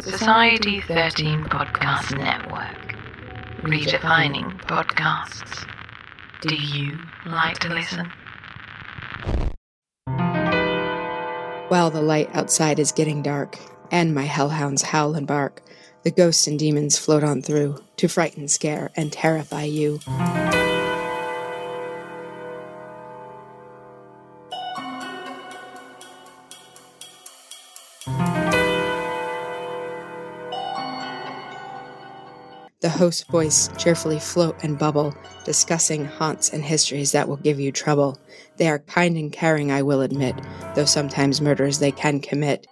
Society 13 Podcast Network. Redefining podcasts. Do you like to listen? While the light outside is getting dark, and my hellhounds howl and bark, the ghosts and demons float on through to frighten, scare, and terrify you. Host's voice cheerfully float and bubble, discussing haunts and histories that will give you trouble. They are kind and caring, I will admit, though sometimes murders they can commit.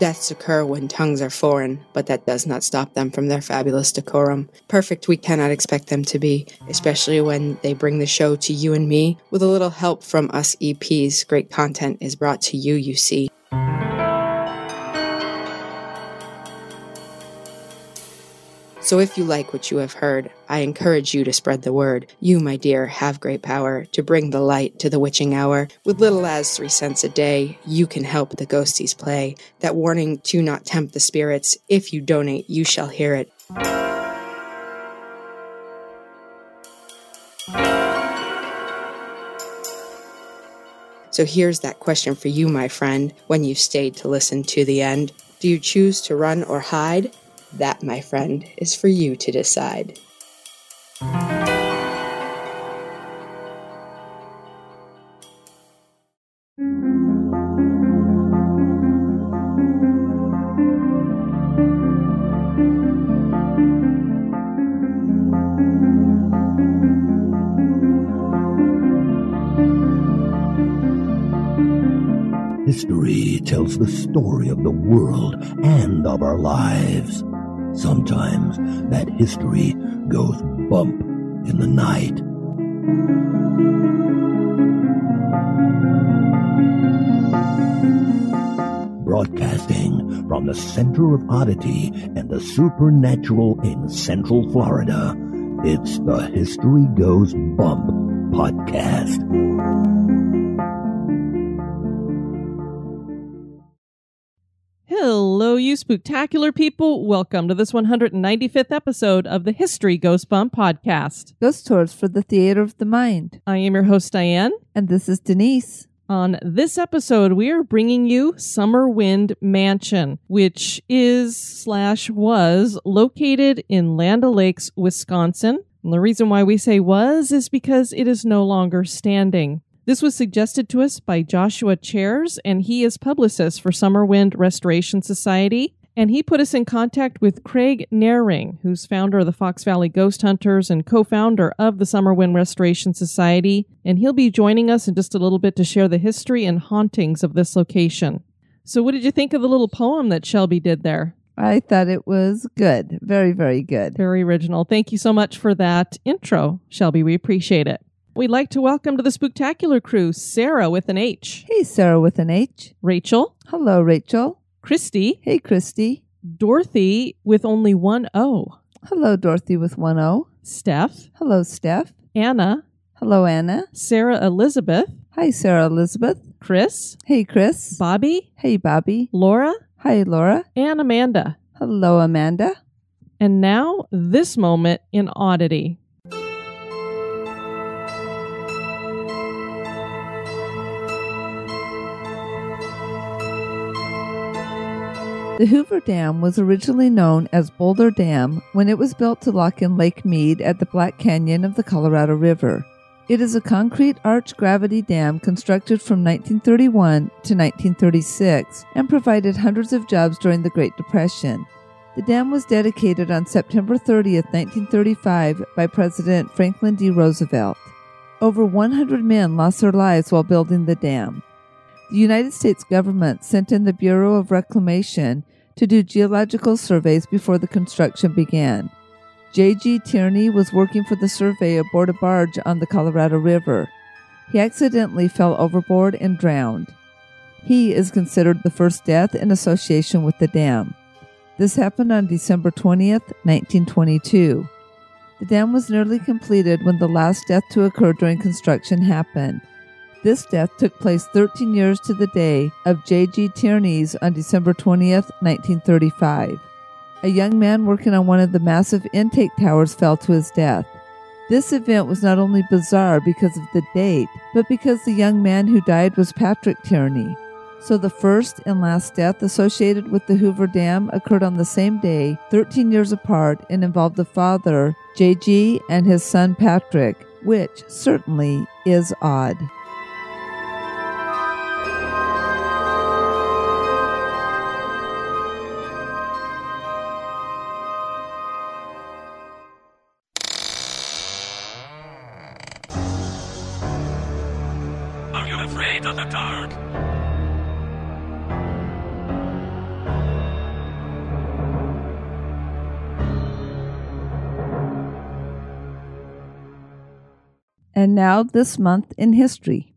Deaths occur when tongues are foreign, but that does not stop them from their fabulous decorum. Perfect we cannot expect them to be, especially when they bring the show to you and me. With a little help from us EPs, great content is brought to you, you see. So if you like what you have heard, I encourage you to spread the word. You, my dear, have great power to bring the light to the witching hour. With little as three cents a day, you can help the ghosties play. That warning to not tempt the spirits. If you donate, you shall hear it. So here's that question for you, my friend, when you've stayed to listen to the end. Do you choose to run or hide? That, my friend, is for you to decide. History tells the story of the world and of our lives. Sometimes that history goes bump in the night. Broadcasting from the center of oddity and the supernatural in Central Florida, it's the History Goes Bump podcast. Hello, you spectacular people. Welcome to this 195th episode of the History Goes Bump podcast. Ghost Tours for the Theater of the Mind. I am your host, Diane. And this is Denise. On this episode, we are bringing you Summer Wind Mansion, which is slash was located in Land O'Lakes, Wisconsin. And the reason why we say was is because it is no longer standing. This was suggested to us by Joshua Chairs, and he is publicist for Summer Wind Restoration Society. And he put us in contact with Craig Naring, who's founder of the Fox Valley Ghost Hunters and co founder of the Summer Wind Restoration Society. And he'll be joining us in just a little bit to share the history and hauntings of this location. So, what did you think of the little poem that Shelby did there? I thought it was good. Very, very good. Very original. Thank you so much for that intro, Shelby. We appreciate it. We'd like to welcome to the Spooktacular crew Sarah with an H, Hey, Sarah with an H. Rachel, Hello, Rachel. Christy, Hey, Christy. Dorothy with only one O, Hello, Dorothy with one O. Steph, Hello, Steph. Anna, Hello, Anna. Sarah Elizabeth, Hi, Sarah Elizabeth. Chris, Hey, Chris. Bobby, Hey, Bobby. Laura, Hi, Laura. and Amanda. Hello, Amanda. And now, this moment in oddity. The Hoover Dam was originally known as Boulder Dam when it was built to lock in Lake Mead at the Black Canyon of the Colorado River. It is a concrete arch gravity dam constructed from 1931 to 1936 and provided hundreds of jobs during the Great Depression. The dam was dedicated on September 30, 1935, by President Franklin D. Roosevelt. Over 100 men lost their lives while building the dam. The United States government sent in the Bureau of Reclamation to do geological surveys before the construction began. J.G. Tierney was working for the survey aboard a barge on the Colorado River. He accidentally fell overboard and drowned. He is considered the first death in association with the dam. This happened on December 20th, 1922. The dam was nearly completed when the last death to occur during construction happened. This death took place 13 years to the day of J.G. Tierney's on December 20th, 1935. A young man working on one of the massive intake towers fell to his death. This event was not only bizarre because of the date, but because the young man who died was Patrick Tierney. So the first and last death associated with the Hoover Dam occurred on the same day, 13 years apart, and involved the father, J.G., and his son Patrick, which certainly is odd. Afraid of the dark? And now, this month in history.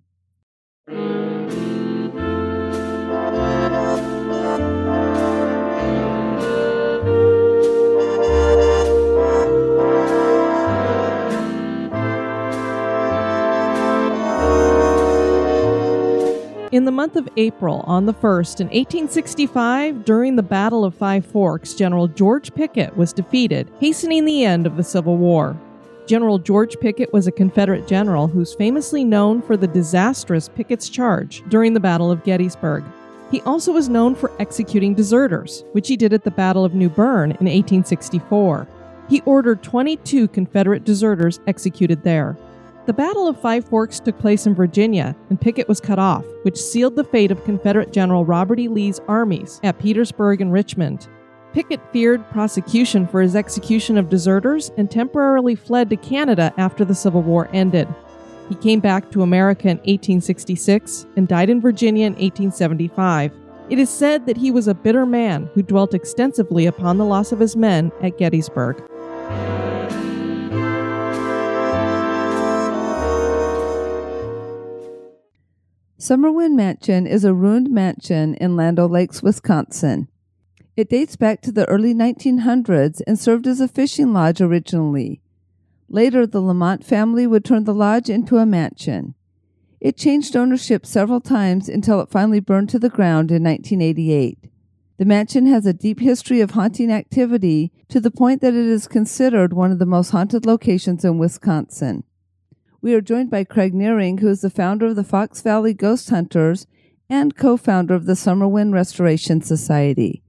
Month of April, on the 1st, in 1865, during the Battle of Five Forks, General George Pickett was defeated, hastening the end of the Civil War. General George Pickett was a Confederate general who's famously known for the disastrous Pickett's Charge during the Battle of Gettysburg. He also was known for executing deserters, which he did at the Battle of New Bern in 1864. He ordered 22 Confederate deserters executed there. The Battle of Five Forks took place in Virginia, and Pickett was cut off, which sealed the fate of Confederate General Robert E. Lee's armies at Petersburg and Richmond. Pickett feared prosecution for his execution of deserters and temporarily fled to Canada after the Civil War ended. He came back to America in 1866 and died in Virginia in 1875. It is said that he was a bitter man who dwelt extensively upon the loss of his men at Gettysburg. Summerwind Mansion is a ruined mansion in Land Lakes, Wisconsin. It dates back to the early 1900s and served as a fishing lodge originally. Later, the Lamont family would turn the lodge into a mansion. It changed ownership several times until it finally burned to the ground in 1988. The mansion has a deep history of haunting activity to the point that it is considered one of the most haunted locations in Wisconsin. We are joined by Craig Nearing, who is the founder of the Fox Valley Ghost Hunters and co founder of the Summerwind Restoration Society.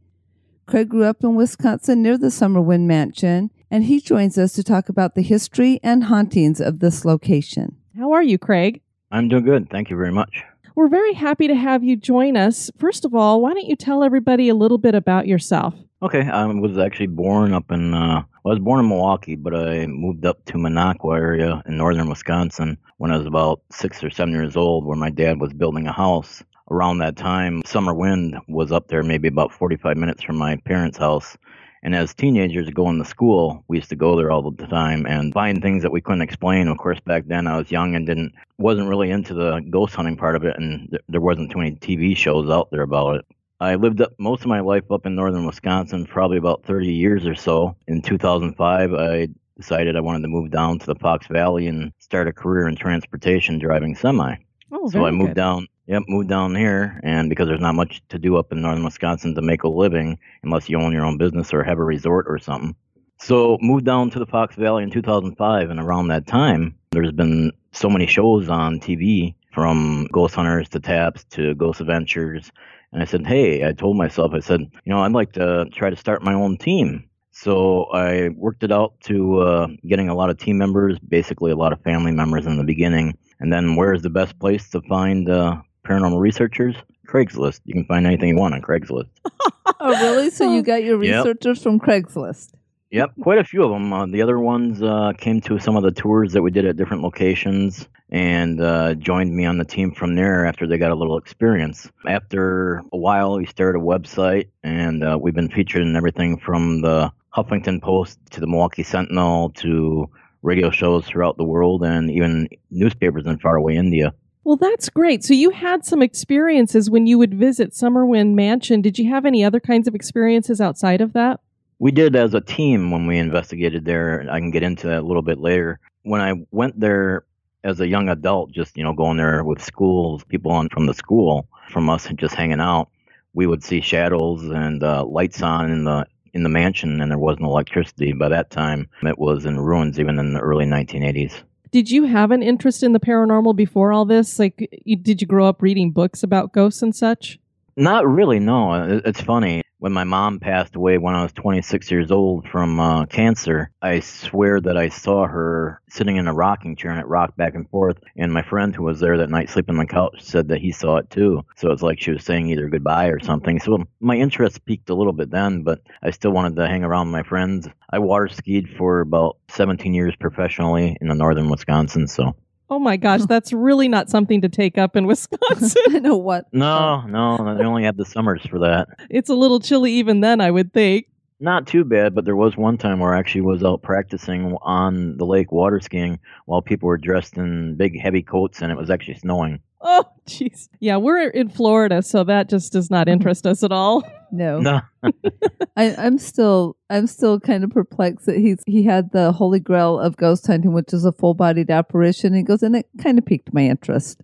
Craig grew up in Wisconsin near the Summerwind Mansion, and he joins us to talk about the history and hauntings of this location. How are you, Craig? I'm doing good. Thank you very much. We're very happy to have you join us. First of all, why don't you tell everybody a little bit about yourself? Okay, I was actually born up in, uh, well, I was born in Milwaukee, but I moved up to Minocqua area in northern Wisconsin when I was about six or seven years old, where my dad was building a house. Around that time, Summer Wind was up there, maybe about 45 minutes from my parents' house. And as teenagers going to school, we used to go there all the time and find things that we couldn't explain. Of course, back then I was young and didn't wasn't really into the ghost hunting part of it, and th- there wasn't too many TV shows out there about it. I lived up most of my life up in northern Wisconsin, probably about 30 years or so. In 2005, I decided I wanted to move down to the Fox Valley and start a career in transportation driving semi. Oh, so I moved good. down. Yep, moved down here, and because there's not much to do up in northern Wisconsin to make a living, unless you own your own business or have a resort or something. So moved down to the Fox Valley in 2005, and around that time, there's been so many shows on TV, from Ghost Hunters to Taps to Ghost Adventures, and I said, hey, I told myself, I said, you know, I'd like to try to start my own team. So I worked it out to uh, getting a lot of team members, basically a lot of family members in the beginning. And then where's the best place to find uh, paranormal researchers? Craigslist. You can find anything you want on Craigslist. Oh, really? So you got your Yep. researchers from Craigslist? Yep, quite a few of them. Uh, the other ones uh, came to some of the tours that we did at different locations and uh, joined me on the team from there after they got a little experience. After a while, we started a website, and uh, we've been featured in everything from the Huffington Post to the Milwaukee Sentinel to radio shows throughout the world and even newspapers in faraway India. Well, that's great. So you had some experiences when you would visit Summerwind Mansion. Did you have any other kinds of experiences outside of that? We did as a team when we investigated there. I can get into that a little bit later. When I went there as a young adult, just, you know, going there with schools, people on from the school, from us just hanging out, we would see shadows and uh, lights on in the in the mansion, and there wasn't electricity. By that time, it was in ruins, even in the early 1980s. Did you have an interest in the paranormal before all this? Like, did you grow up reading books about ghosts and such? Not really, no. It's funny. When my mom passed away when I was 26 years old from uh, cancer, I swear that I saw her sitting in a rocking chair and it rocked back and forth. And my friend who was there that night sleeping on the couch said that he saw it too. So it's like she was saying either goodbye or something. So my interest piqued a little bit then, but I still wanted to hang around my friends. I water skied for about 17 years professionally in the northern Wisconsin. So Oh my gosh, that's really not something to take up in Wisconsin. I know what. no, no, they only have the summers for that. it's a little chilly even then, I would think. Not too bad, but there was one time where I actually was out practicing on the lake water skiing while people were dressed in big heavy coats and it was actually snowing. Oh, jeez. Yeah, we're in Florida, so that just does not interest us at all. No. No. I, I'm still I'm still kind of perplexed that he's he had the holy grail of ghost hunting, which is a full bodied apparition. He goes, and it kind of piqued my interest.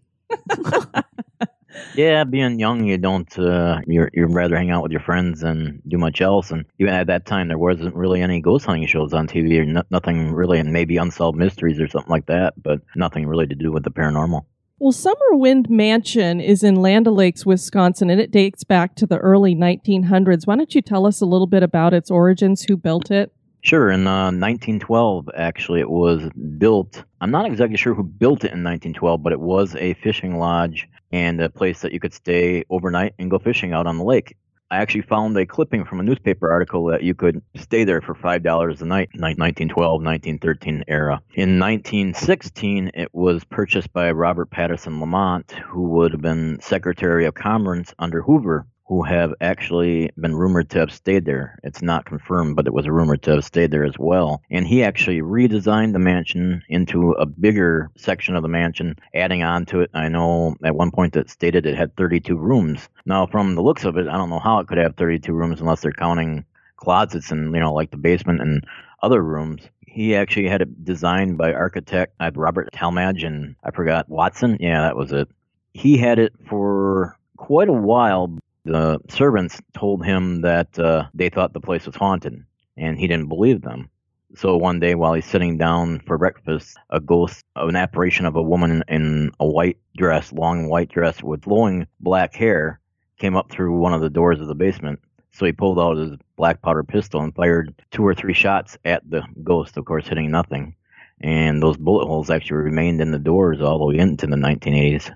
Yeah, being young, you don't. Uh, you're you'd rather hang out with your friends than do much else. And even at that time, there wasn't really any ghost hunting shows on TV, or no, nothing really, and maybe unsolved mysteries or something like that. But nothing really to do with the paranormal. Well, Summer Wind Mansion is in Land O'Lakes, Wisconsin, and it dates back to the early 1900s. Why don't you tell us a little bit about its origins, who built it? Sure, in uh, 1912, actually, it was built. I'm not exactly sure who built it in 1912, but it was a fishing lodge and a place that you could stay overnight and go fishing out on the lake. I actually found a clipping from a newspaper article that you could stay there for $5 a night, 1912, 1913 era. In 1916, it was purchased by Robert Patterson Lamont, who would have been Secretary of Commerce under Hoover, who have actually been rumored to have stayed there. It's not confirmed, but it was rumored to have stayed there as well. And he actually redesigned the mansion into a bigger section of the mansion, adding on to it. I know at one point it stated it had 32 rooms. Now, from the looks of it, I don't know how it could have 32 rooms unless they're counting closets and, you know, like the basement and other rooms. He actually had it designed by architect uh, Robert Talmadge and I forgot Watson. Yeah, that was it. He had it for quite a while the servants told him that uh, they thought the place was haunted, and he didn't believe them. So one day, while he's sitting down for breakfast, a ghost, an apparition of a woman in a white dress, long white dress with flowing black hair, came up through one of the doors of the basement. So he pulled out his black powder pistol and fired two or three shots at the ghost, of course, hitting nothing. And those bullet holes actually remained in the doors all the way into the 1980s.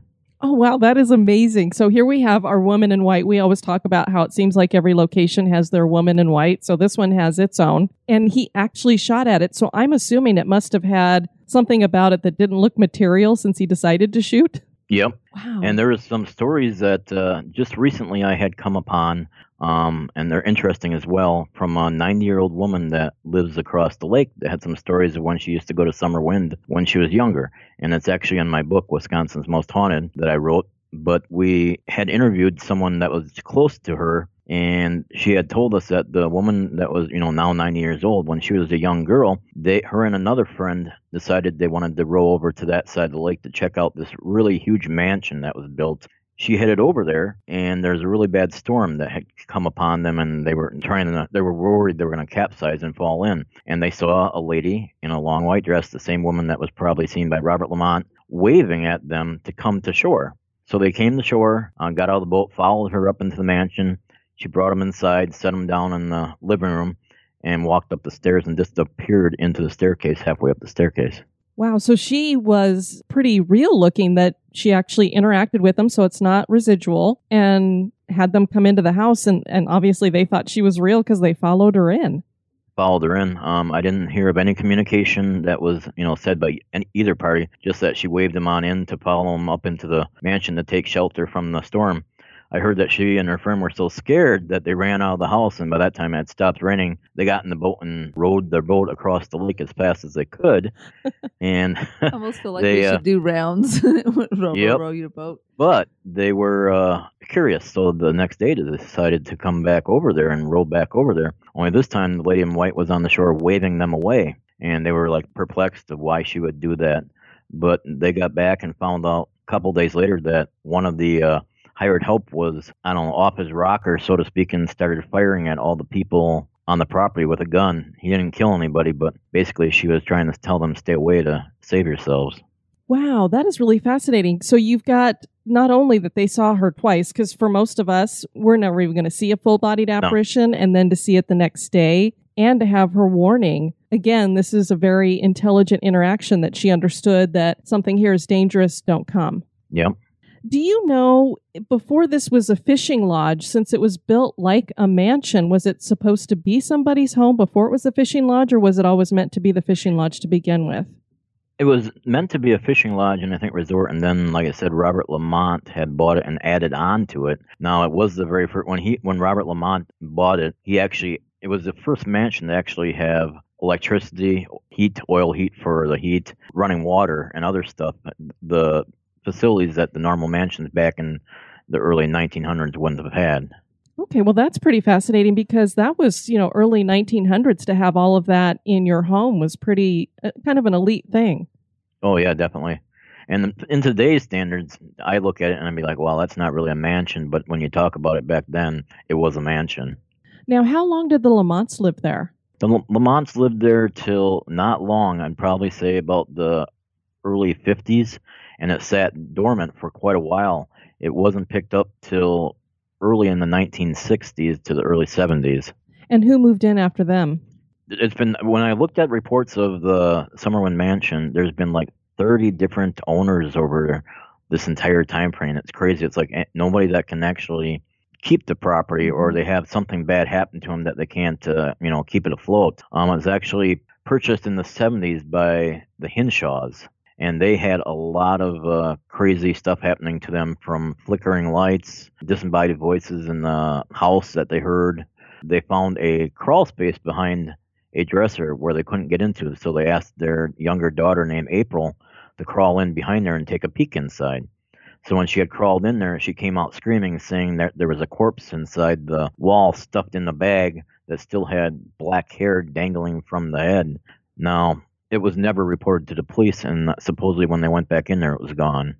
Oh, wow, that is amazing. So here we have our woman in white. We always talk about how it seems like every location has their woman in white. So this one has its own. And he actually shot at it. So I'm assuming it must have had something about it that didn't look material since he decided to shoot. Yep. Wow. And there was some stories that uh, just recently I had come upon, um, and they're interesting as well, from a 90 year old woman that lives across the lake that had some stories of when she used to go to Summer Wind when she was younger. And it's actually in my book, Wisconsin's Most Haunted, that I wrote. But we had interviewed someone that was close to her, and she had told us that the woman that was, you know, now 90 years old, when she was a young girl, they, her and another friend decided they wanted to row over to that side of the lake to check out this really huge mansion that was built she headed over there and there's a really bad storm that had come upon them and they were trying to they were worried they were going to capsize and fall in. And they saw a lady in a long white dress the same woman that was probably seen by robert lamont waving at them to come to shore. So they came to shore uh, got out of the boat followed her up into the mansion. She brought them inside set them down in the living room and walked up the stairs and disappeared into the staircase halfway up the staircase Wow. So she was pretty real looking that she actually interacted with them. So it's not residual and had them come into the house. And, and obviously they thought she was real because they followed her in. followed her in. Um, I didn't hear of any communication that was, you know, said by any, either party. Just that she waved them on in to follow them up into the mansion to take shelter from the storm. I heard that she and her friend were so scared that they ran out of the house, and by that time it had stopped raining. They got in the boat and rowed their boat across the lake as fast as they could. and I almost feel like They, we uh, should do rounds. row, row, Yep. row your boat. but they were uh, curious, so the next day they decided to come back over there and row back over there. Only this time, the lady in white was on the shore waving them away, and they were like perplexed of why she would do that. but they got back and found out a couple days later that one of the uh, hired help was, I don't know, off his rocker, so to speak, and started firing at all the people on the property with a gun. He didn't kill anybody, but basically she was trying to tell them stay away to save yourselves. Wow, that is really fascinating. So you've got not only that they saw her twice, because for most of us, we're never even going to see a full bodied apparition, and then to see it the next day and to have her warning. Again, this is a very intelligent interaction that she understood that something here is dangerous, don't come. Yep. Do you know before this was a fishing lodge, since it was built like a mansion, was it supposed to be somebody's home before it was a fishing lodge, or was it always meant to be the fishing lodge to begin with? It was meant to be a fishing lodge and I think resort, and then, like I said, Robert Lamont had bought it and added on to it. Now, it was the very first when he when Robert Lamont bought it, he actually it was the first mansion to actually have electricity, heat, oil heat for the heat, running water, and other stuff. The facilities that the normal mansions back in the early 1900s wouldn't have had. Okay, well, that's pretty fascinating because that was, you know, early 1900s to have all of that in your home was pretty uh, kind of an elite thing. Oh, yeah, definitely. And in today's standards, I look at it and I'd be like, well, that's not really a mansion. But when you talk about it back then, it was a mansion. Now, how long did the Lamonts live there? The Lamonts lived there till not long. I'd probably say about the early 50s, and it sat dormant for quite a while. It wasn't picked up till early in the 1960s to the early 70s. And who moved in after them? It's been when I looked at reports of the Summerwind Mansion, there's been like 30 different owners over this entire time frame. It's crazy. It's like eh, nobody that can actually keep the property or they have something bad happen to them that they can't, uh, you know, keep it afloat. Um, it was actually purchased in the 70s by the Hinshaws and they had a lot of uh, crazy stuff happening to them from flickering lights, disembodied voices in the house that they heard. They found a crawl space behind a dresser where they couldn't get into, so they asked their younger daughter named April to crawl in behind there and take a peek inside. So when she had crawled in there, she came out screaming, saying that there was a corpse inside the wall stuffed in a bag that still had black hair dangling from the head. Now, it was never reported to the police, and supposedly when they went back in there, it was gone.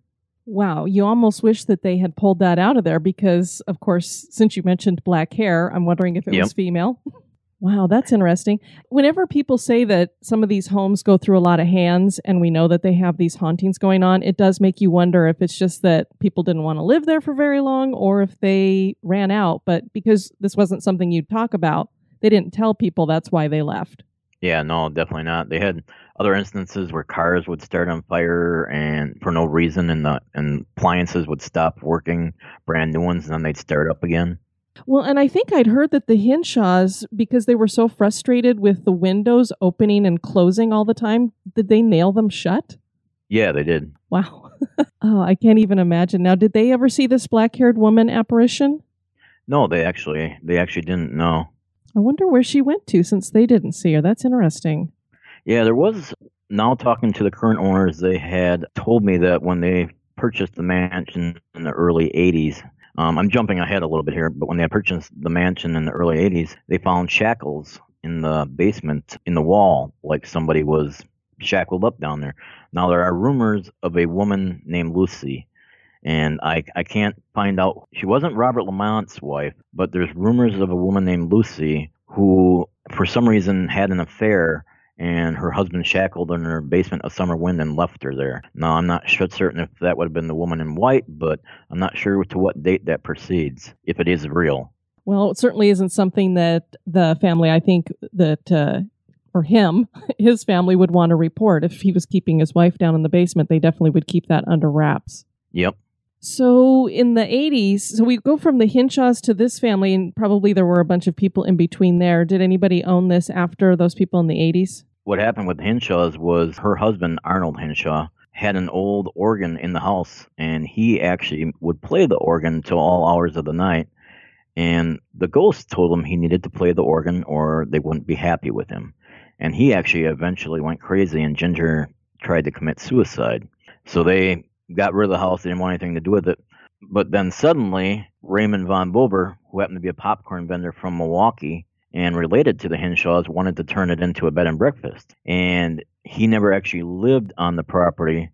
Wow, you almost wish that they had pulled that out of there because, of course, since you mentioned black hair, I'm wondering if it yep. was female. wow, that's interesting. Whenever people say that some of these homes go through a lot of hands and we know that they have these hauntings going on, it does make you wonder if it's just that people didn't want to live there for very long or if they ran out. But because this wasn't something you'd talk about, they didn't tell people that's why they left. Yeah, no, definitely not. They had other instances where cars would start on fire and for no reason, and the and appliances would stop working, brand new ones, and then they'd start up again. Well, and I think I'd heard that the Hinshaws, because they were so frustrated with the windows opening and closing all the time, did they nail them shut? Yeah, they did. Wow. oh, I can't even imagine. Now, did they ever see this black-haired woman apparition? No, they actually they actually didn't know. I wonder where she went to since they didn't see her. That's interesting. Yeah, there was. Now talking to the current owners, they had told me that when they purchased the mansion in the early 80s, um, I'm jumping ahead a little bit here, but when they purchased the mansion in the early 80s, they found shackles in the basement in the wall, like somebody was shackled up down there. Now there are rumors of a woman named Lucy and I I can't find out. She wasn't Robert Lamont's wife, but there's rumors of a woman named Lucy who, for some reason, had an affair. And her husband shackled her in her basement of Summerwind and left her there. Now, I'm not sure, certain if that would have been the woman in white, but I'm not sure to what date that proceeds, if it is real. Well, it certainly isn't something that the family, I think, that uh, or him, his family would want to report. If he was keeping his wife down in the basement, they definitely would keep that under wraps. Yep. So in the 80s, so we go from the Hinshaws to this family, and probably there were a bunch of people in between there. Did anybody own this after those people in the 80s? What happened with Hinshaws was her husband, Arnold Hinshaw, had an old organ in the house, and he actually would play the organ till all hours of the night. And the ghost told him he needed to play the organ or they wouldn't be happy with him. And he actually eventually went crazy, and Ginger tried to commit suicide. So they got rid of the house. They didn't want anything to do with it. But then suddenly, Raymond von Bober, who happened to be a popcorn vendor from Milwaukee and related to the Hinshaws, wanted to turn it into a bed and breakfast. And he never actually lived on the property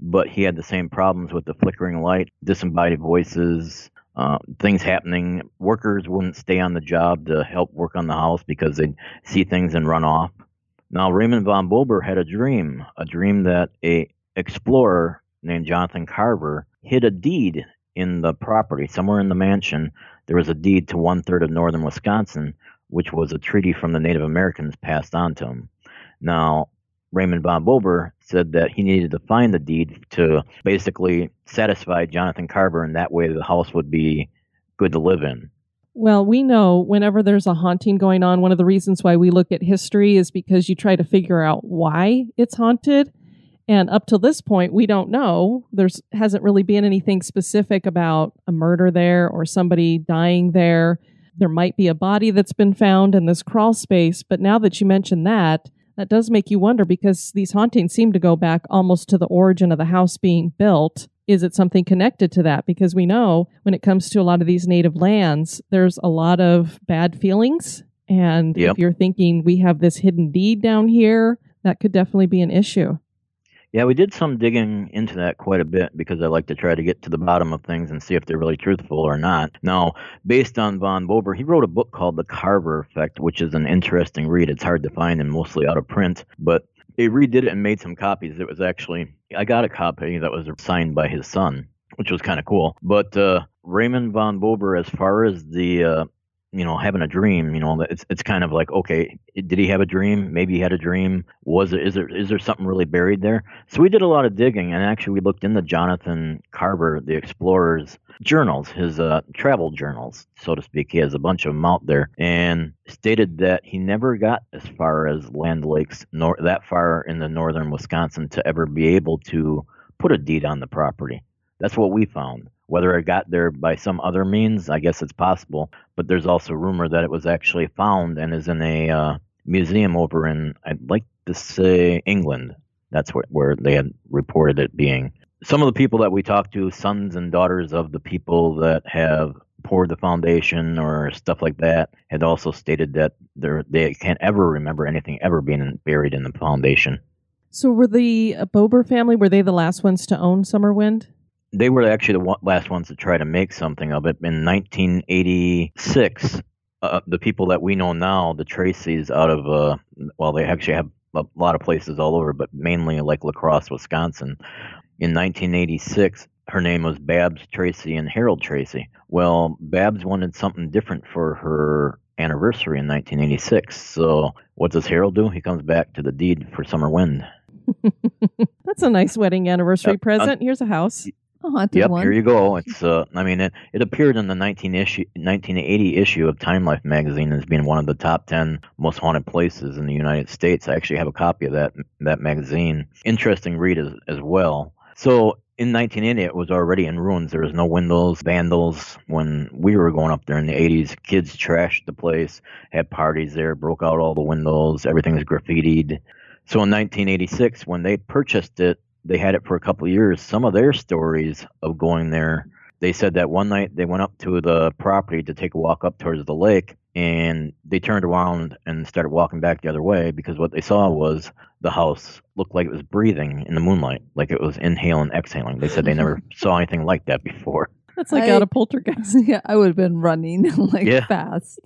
but he had the same problems with the flickering light, disembodied voices, uh, things happening. Workers wouldn't stay on the job to help work on the house because they'd see things and run off. Now Raymond von Bober had a dream, a dream that a explorer named Jonathan Carver hid a deed in the property somewhere in the mansion. There was a deed to one third of northern Wisconsin, which was a treaty from the Native Americans passed on to him. Now Raymond von Bober said that he needed to find the deed to basically satisfy Jonathan Carver, and that way the house would be good to live in. Well, we know whenever there's a haunting going on, one of the reasons why we look at history is because you try to figure out why it's haunted. And up till this point, we don't know. There's hasn't really been anything specific about a murder there or somebody dying there. There might be a body that's been found in this crawl space, but now that you mention that, that does make you wonder because these hauntings seem to go back almost to the origin of the house being built. Is it something connected to that? Because we know when it comes to a lot of these native lands, there's a lot of bad feelings. And Yep. if you're thinking we have this hidden deed down here, that could definitely be an issue. Yeah, we did some digging into that quite a bit because I like to try to get to the bottom of things and see if they're really truthful or not. Now, based on Von Bober, he wrote a book called The Carver Effect, which is an interesting read. It's hard to find and mostly out of print, but they redid it and made some copies. It was actually, I got a copy that was signed by his son, which was kind of cool. But uh, Raymond Von Bober, as far as the uh, you know, having a dream, you know, it's it's kind of like, okay, did he have a dream? Maybe he had a dream. Was it? Is there is there something really buried there? So we did a lot of digging, and actually we looked into Jonathan Carver, the explorer's journals, his uh, travel journals, so to speak. He has a bunch of them out there, and stated that he never got as far as Land Lakes, nor that far in the northern Wisconsin, to ever be able to put a deed on the property. That's what we found. Whether it got there by some other means, I guess it's possible. But there's also rumor that it was actually found and is in a uh, museum over in, I'd like to say, England. That's where, where they had reported it being. Some of the people that we talked to, sons and daughters of the people that have poured the foundation or stuff like that, had also stated that they're, can't ever remember anything ever being buried in the foundation. So were the Bober family were they the last ones to own Summerwind? They were actually the last ones to try to make something of it. In 1986, uh, the people that we know now, the Tracys, out of uh, well, they actually have a lot of places all over, but mainly like La Crosse, Wisconsin. In 1986, her name was Babs Tracy and Harold Tracy. Well, Babs wanted something different for her anniversary in 1986. So what does Harold do? He comes back to the deed for Summer Wind. That's a nice wedding anniversary uh, present. Here's a house. Haunted Yep, one. here you go. It's uh, I mean, it, it appeared in the 19 issue, 1980 issue of Time Life magazine as being one of the top 10 most haunted places in the United States. I actually have a copy of that that magazine. Interesting read as, as well. So in 1980, it was already in ruins. There was no windows, vandals. When we were going up there in the 80s, kids trashed the place, had parties there, broke out all the windows, everything was graffitied. So in 1986, when they purchased it, they had it for a couple of years. Some of their stories of going there, they said that one night they went up to the property to take a walk up towards the lake, and they turned around and started walking back the other way because what they saw was the house looked like it was breathing in the moonlight, like it was inhaling, exhaling. They said they never saw anything like that before. That's like I- out of poltergeist. yeah, I would have been running like Yeah. fast.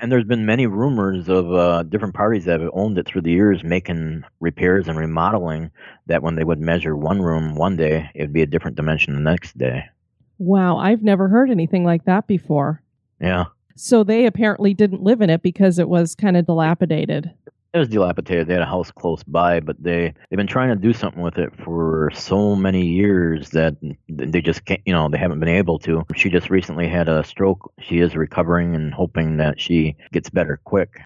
And there's been many rumors of uh, different parties that have owned it through the years, making repairs and remodeling. That when they would measure one room one day, it'd be a different dimension the next day. Wow, I've never heard anything like that before. Yeah, So they apparently didn't live in it because it was kind of dilapidated. It was dilapidated. They had a house close by, but they they've been trying to do something with it for so many years that they just can't. You know, they haven't been able to. She just recently had a stroke. She is recovering and hoping that she gets better quick.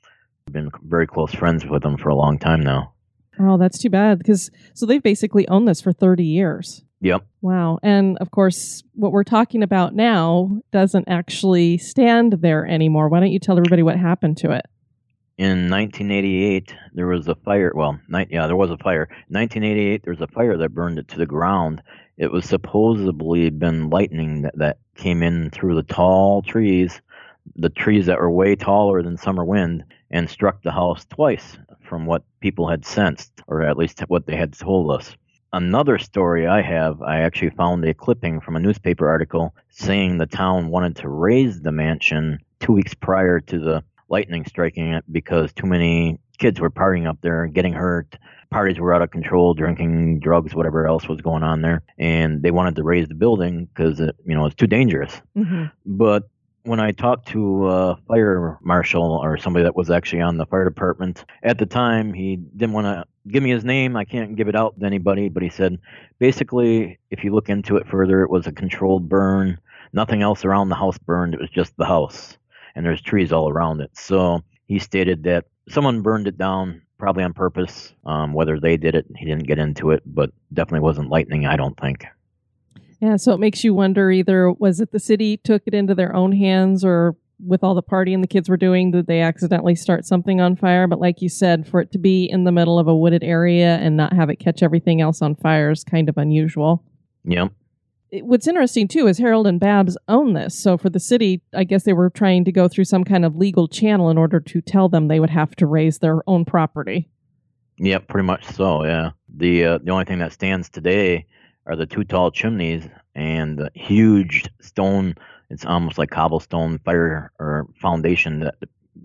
I've been very close friends with them for a long time now. Oh, that's too bad because so they've basically owned this for 30 years. Yep. Wow. And of course, what we're talking about now doesn't actually stand there anymore. Why don't you tell everybody what happened to it? In 1988, there was a fire. Well, yeah, there was a fire. 1988, there was a fire that burned it to the ground. It was supposedly been lightning that, that came in through the tall trees, the trees that were way taller than summer wind, and struck the house twice, from what people had sensed, or at least what they had told us. another story I have, I actually found a clipping from a newspaper article saying the town wanted to raze the mansion two weeks prior to the lightning striking it because too many kids were partying up there and getting hurt. Parties were out of control, drinking, drugs, whatever else was going on there, and they wanted to raze the building because it, you know it's too dangerous. hmm But when I talked to a fire marshal or somebody that was actually on the fire department at the time, he didn't want to give me his name. I can't give it out to anybody, but he said basically, if you look into it further, it was a controlled burn. Nothing else around the house burned. It was just the house, and there's trees all around it. So he stated that someone burned it down, probably on purpose. Um, whether they did it, he didn't get into it, but definitely wasn't lightning. I don't think. Yeah, so it makes you wonder either was it the city took it into their own hands or with all the partying the kids were doing, did they accidentally start something on fire? But like you said, for it to be in the middle of a wooded area and not have it catch everything else on fire is kind of unusual. Yep. What's interesting too is Harold and Babs own this. So for the city, I guess they were trying to go through some kind of legal channel in order to tell them they would have to raze their own property. Yep, pretty much so. Yeah. The uh, the only thing that stands today are the two tall chimneys and the huge stone. It's almost like cobblestone fire or foundation that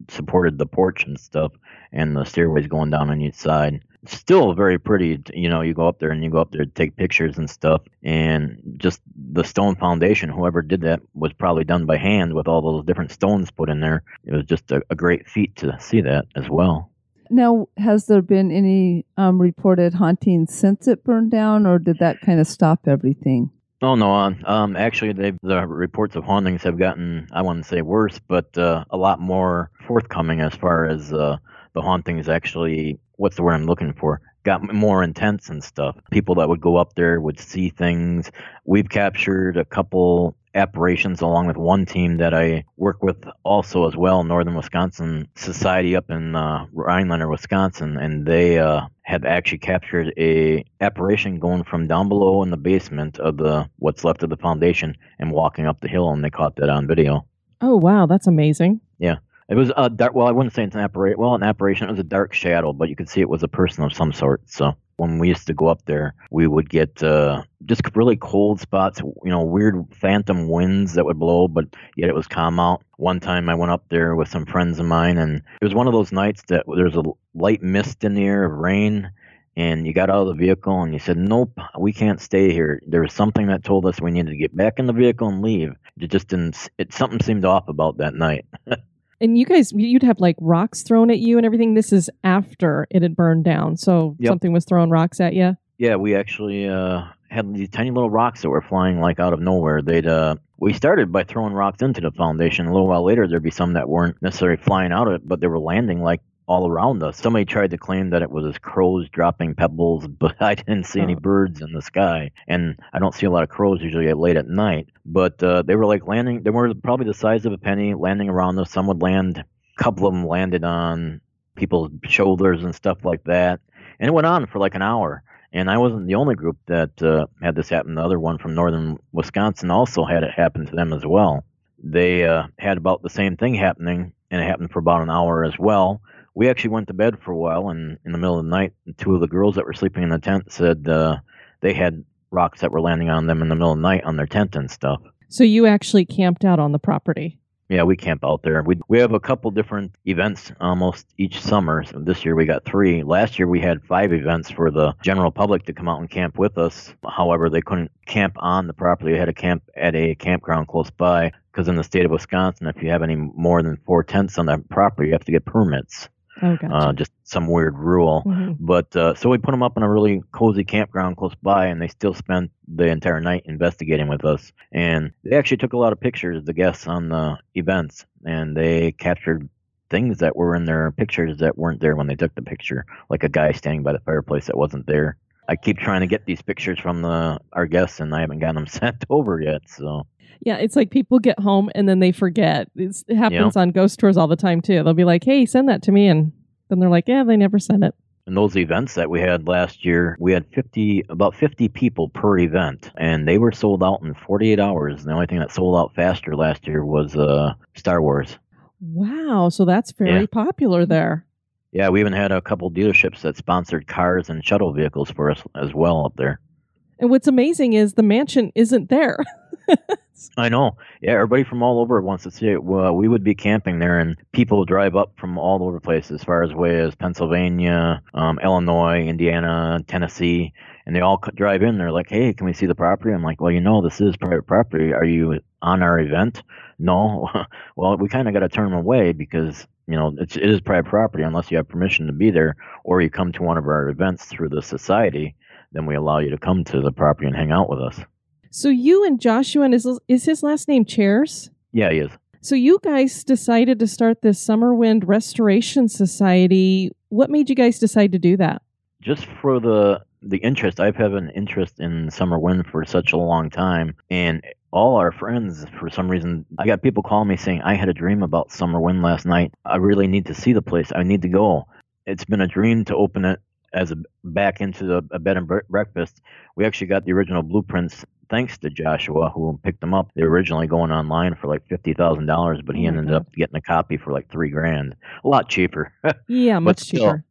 supported the porch and stuff, and the stairways going down on each side. Still very pretty. You know, you go up there and you go up there to take pictures and stuff, and just the stone foundation. Whoever did that was probably done by hand with all those different stones put in there. It was just a, a great feat to see that as well. Now, has there been any um, reported hauntings since it burned down, or did that kind of stop everything? Oh no, uh, um, actually, the reports of hauntings have gotten, I wouldn't say worse, but uh, a lot more forthcoming as far as uh, the hauntings actually. What's the word I'm looking for? Got more intense and stuff. People that would go up there would see things. We've captured a couple apparitions along with one team that I work with also as well, Northern Wisconsin Society up in uh, Rhinelander, Wisconsin, and they uh, have actually captured a apparition going from down below in the basement of the what's left of the foundation and walking up the hill, and they caught that on video. Oh wow, that's amazing. It was a dark. Well, I wouldn't say it's an apparition. Well, an apparition. It was a dark shadow, but you could see it was a person of some sort. So when we used to go up there, we would get uh, just really cold spots. You know, weird phantom winds that would blow, but yet it was calm out. One time I went up there with some friends of mine, and it was one of those nights that there's a light mist in the air of rain. And you got out of the vehicle and you said, Nope, we can't stay here. There was something that told us we needed to get back in the vehicle and leave. It just didn't, it, something seemed off about that night. And you guys, you'd have like rocks thrown at you and everything. This is after it had burned down. So Yep. something was throwing rocks at you. Yeah, we actually uh, had these tiny little rocks that were flying like out of nowhere. They'd uh, we started by throwing rocks into the foundation. A little while later, there'd be some that weren't necessarily flying out of it, but they were landing like all around us. Somebody tried to claim that it was crows dropping pebbles, but I didn't see any birds in the sky, and I don't see a lot of crows usually at late at night. But uh, they were like landing. They were probably the size of a penny, landing around us. Some would land. A couple of them landed on people's shoulders and stuff like that, and it went on for like an hour. And I wasn't the only group that uh, had this happen. The other one from northern Wisconsin also had it happen to them as well. They uh, had about the same thing happening, and it happened for about an hour as well. We actually went to bed for a while, and in the middle of the night, two of the girls that were sleeping in the tent said uh, they had rocks that were landing on them in the middle of the night on their tent and stuff. So you actually camped out on the property. Yeah, we camp out there. We we have a couple different events almost each summer. So this year we got three. Last year we had five events for the general public to come out and camp with us. However, they couldn't camp on the property. They had to camp at a campground close by because in the state of Wisconsin, if you have any more than four tents on that property, you have to get permits. Oh, gotcha. Uh, just some weird rule. Mhm. But uh, so we put them up in a really cozy campground close by, and they still spent the entire night investigating with us. And they actually took a lot of pictures, of the guests on the events, and they captured things that were in their pictures that weren't there when they took the picture, like a guy standing by the fireplace that wasn't there. I keep trying to get these pictures from the our guests, and I haven't gotten them sent over yet. So Yeah, it's like people get home and then they forget. It's, it happens on ghost tours all the time too. They'll be like, "Hey, send that to me," and then they're like, "Yeah, they never sent it." And those events that we had last year, we had 50, about 50 people per event, and they were sold out in 48 hours. The only thing that sold out faster last year was uh, Star Wars. Wow, so that's very Yeah. popular there. Yeah, we even had a couple dealerships that sponsored cars and shuttle vehicles for us as well up there. And what's amazing is the mansion isn't there. I know. Yeah, everybody from all over wants to see it. Well, we would be camping there, and people drive up from all over the place, as far as way as Pennsylvania, um, Illinois, Indiana, Tennessee, and they all drive in. They're like, "Hey, can we see the property?" I'm like, "Well, you know, this is private property. Are you on our event?" No. well, we kind of got to turn them away because you know it's, it is private property unless you have permission to be there, or you come to one of our events through the society. Then we allow you to come to the property and hang out with us. so you and Joshua and is is his last name Chairs? Yeah, he is. So you guys decided to start this Summer Wind Restoration Society. What made you guys decide to do that? just for the the interest i've had an interest in summer wind for such a long time and all our friends for some reason i got people calling me saying i had a dream about summer wind last night. I really need to see the place. I need to go. It's been a dream to open it as a back into the a bed and breakfast. We actually got the original blueprints thanks to joshua who picked them up. They were originally going online for like $50000 but he Oh ended up getting a copy for like three grand. A lot cheaper. Yeah, much still, cheaper.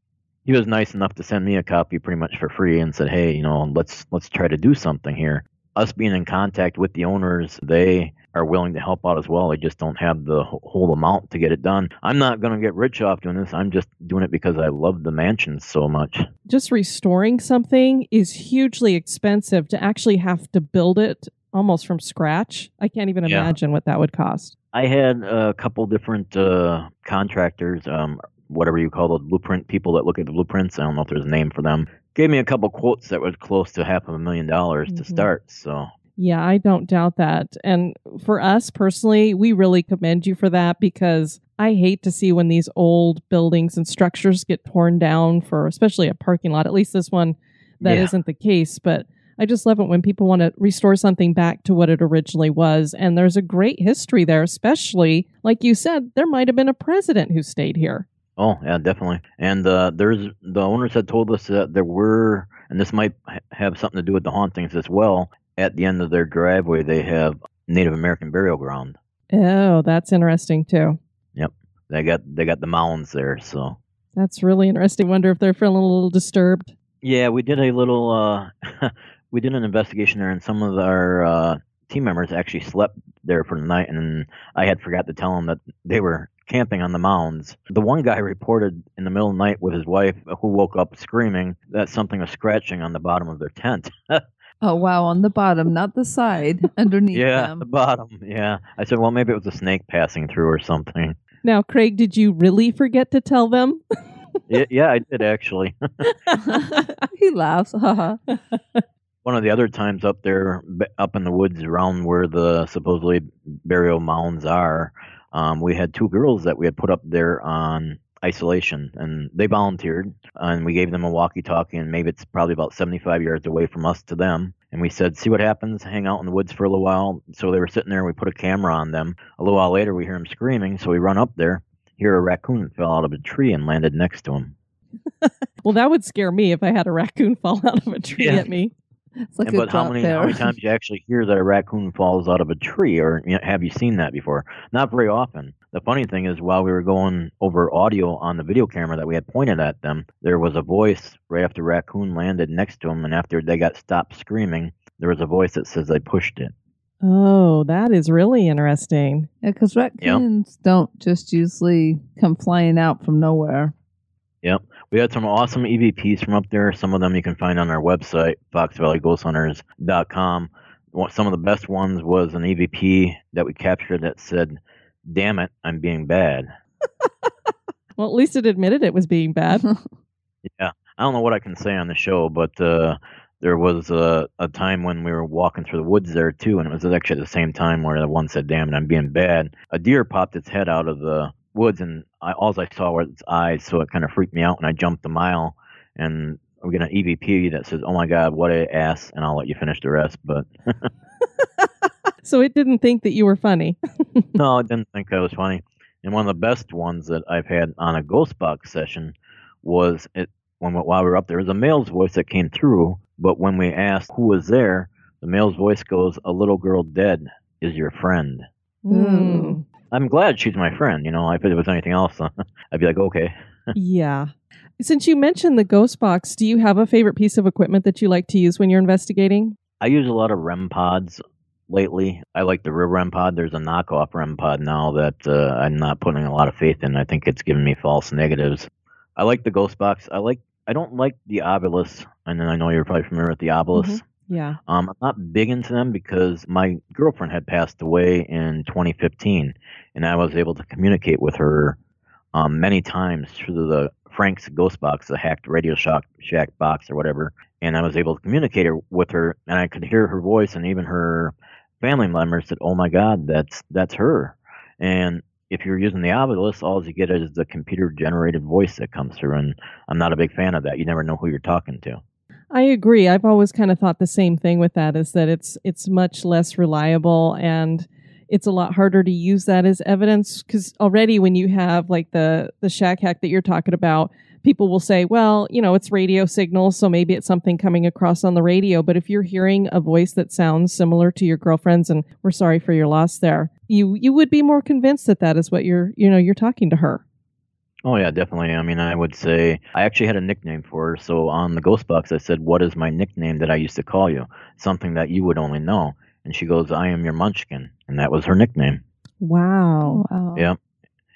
He was nice enough to send me a copy pretty much for free and said, "Hey, you know, let's let's try to do something here." Us being in contact with the owners, they are willing to help out as well. They just don't have the whole amount to get it done. I'm not going to get rich off doing this. I'm just doing it because I love the mansion so much. Just restoring something is hugely expensive to actually have to build it almost from scratch. I can't even Yeah. imagine what that would cost. I had a couple different uh, contractors, um, whatever you call those blueprint people that look at the blueprints. I don't know if there's a name for them. Gave me a couple quotes that was close to half of a million dollars to Mhm. start. So Yeah, I don't doubt that. And for us personally, we really commend you for that because I hate to see when these old buildings and structures get torn down for especially a parking lot. At least this one that Yeah. not the case, but I just love it when people want to restore something back to what it originally was. And there's a great history there, especially like you said, there might have been a president who stayed here. Oh yeah, definitely. And uh, there's the owners had told us that there were, and this might have something to do with the hauntings as well. At the end of their driveway, they have Native American burial ground. Oh, that's interesting too. Yep, they got they got the mounds there. So That's really interesting. Wonder if they're feeling a little disturbed. yeah, we did a little. Uh, we did an investigation there, and some of our uh, team members actually slept there for the night, and I had forgot to tell them that they were camping on the mounds. The one guy reported in the middle of the night with his wife, who woke up screaming that something was scratching on the bottom of their tent. Oh wow, on the bottom, not the side, underneath yeah, them. the bottom. Yeah, I said, well, maybe it was a snake passing through or something. Now, Craig, did you really forget to tell them? yeah, yeah, I did actually. he laughs. One of the other times up there, up in the woods around where the supposedly burial mounds are, um, we had two girls that we had put up there on isolation, and they volunteered, and we gave them a walkie-talkie, and maybe it's probably about 75 yards away from us to them. And we said, see what happens, hang out in the woods for a little while. So they were sitting there, and we put a camera on them. A little while later, we hear them screaming, so we run up there. hear a raccoon fell out of a tree and landed next to him. well, that would scare me if I had a raccoon fall out of a tree Yeah. at me. It's like And a but how many there. how many times you actually hear that a raccoon falls out of a tree, or you know, have you seen that before? Not very often. The funny thing is, while we were going over audio on the video camera that we had pointed at them, there was a voice right after raccoon landed next to them, and after they got stopped screaming, there was a voice that says they pushed it. Oh, that is really interesting. Yeah, because raccoons don't just usually come flying out from nowhere. Yep. We had some awesome EVPs from up there. Some of them you can find on our website, foxvalleyghosthunters.com. One- Some of the best ones was an EVP that we captured that said, Damn it, I'm being bad. Well, at least it admitted it was being bad. Yeah. I don't know what I can say on the show, but uh, there was a, a time when we were walking through the woods there too, and it was actually at the same time where the one said, "Damn it, I'm being bad." A deer popped its head out of the woods, and I, all I saw were its eyes, so it kind of freaked me out, and I jumped a mile. And we get an EVP that says, "Oh my God, what a ass!" And I'll let you finish the rest, but so it didn't think that you were funny. no, I didn't think that was funny. And one of the best ones that I've had on a ghost box session was it when while we were up there, there was a male's voice that came through, but when we asked who was there, the male's voice goes, "A little girl dead is your friend." Mm. I'm glad she's my friend. You know, if it was anything else, I'd be like, okay. yeah. Since you mentioned the ghost box, do you have a favorite piece of equipment that you like to use when you're investigating? I use a lot of REM pods lately. I like the real REM pod. There's a knockoff REM pod now that uh, I'm not putting a lot of faith in. I think it's giving me false negatives. I like the ghost box. I like. I don't like the Ovilus, and then I know you're probably familiar with the Ovilus. Mhm. Yeah. Um, I'm not big into them because my girlfriend had passed away in 2015, and I was able to communicate with her um, many times through the Frank's Ghost Box, the hacked Radio Shack, Shack box or whatever. And I was able to communicate with her, and I could hear her voice, and even her family members said, "Oh my God, that's that's her." And if you're using the Ovilus, all you get is the computer generated voice that comes through, and I'm not a big fan of that. You never know who you're talking to. I agree. I've always kind of thought the same thing with that is that it's it's much less reliable and it's a lot harder to use that as evidence because already when you have like the the shack hack that you're talking about people will say well you know it's radio signals so maybe it's something coming across on the radio but if you're hearing a voice that sounds similar to your girlfriend's and we're sorry for your loss there you you would be more convinced that that is what you're you know you're talking to her Oh yeah, definitely. I mean, I would say I actually had a nickname for her. So on the ghost box, I said, "What is my nickname that I used to call you? Something that you would only know." And she goes, "I am your Munchkin," and that was her nickname. wow oh, wow. Yeah.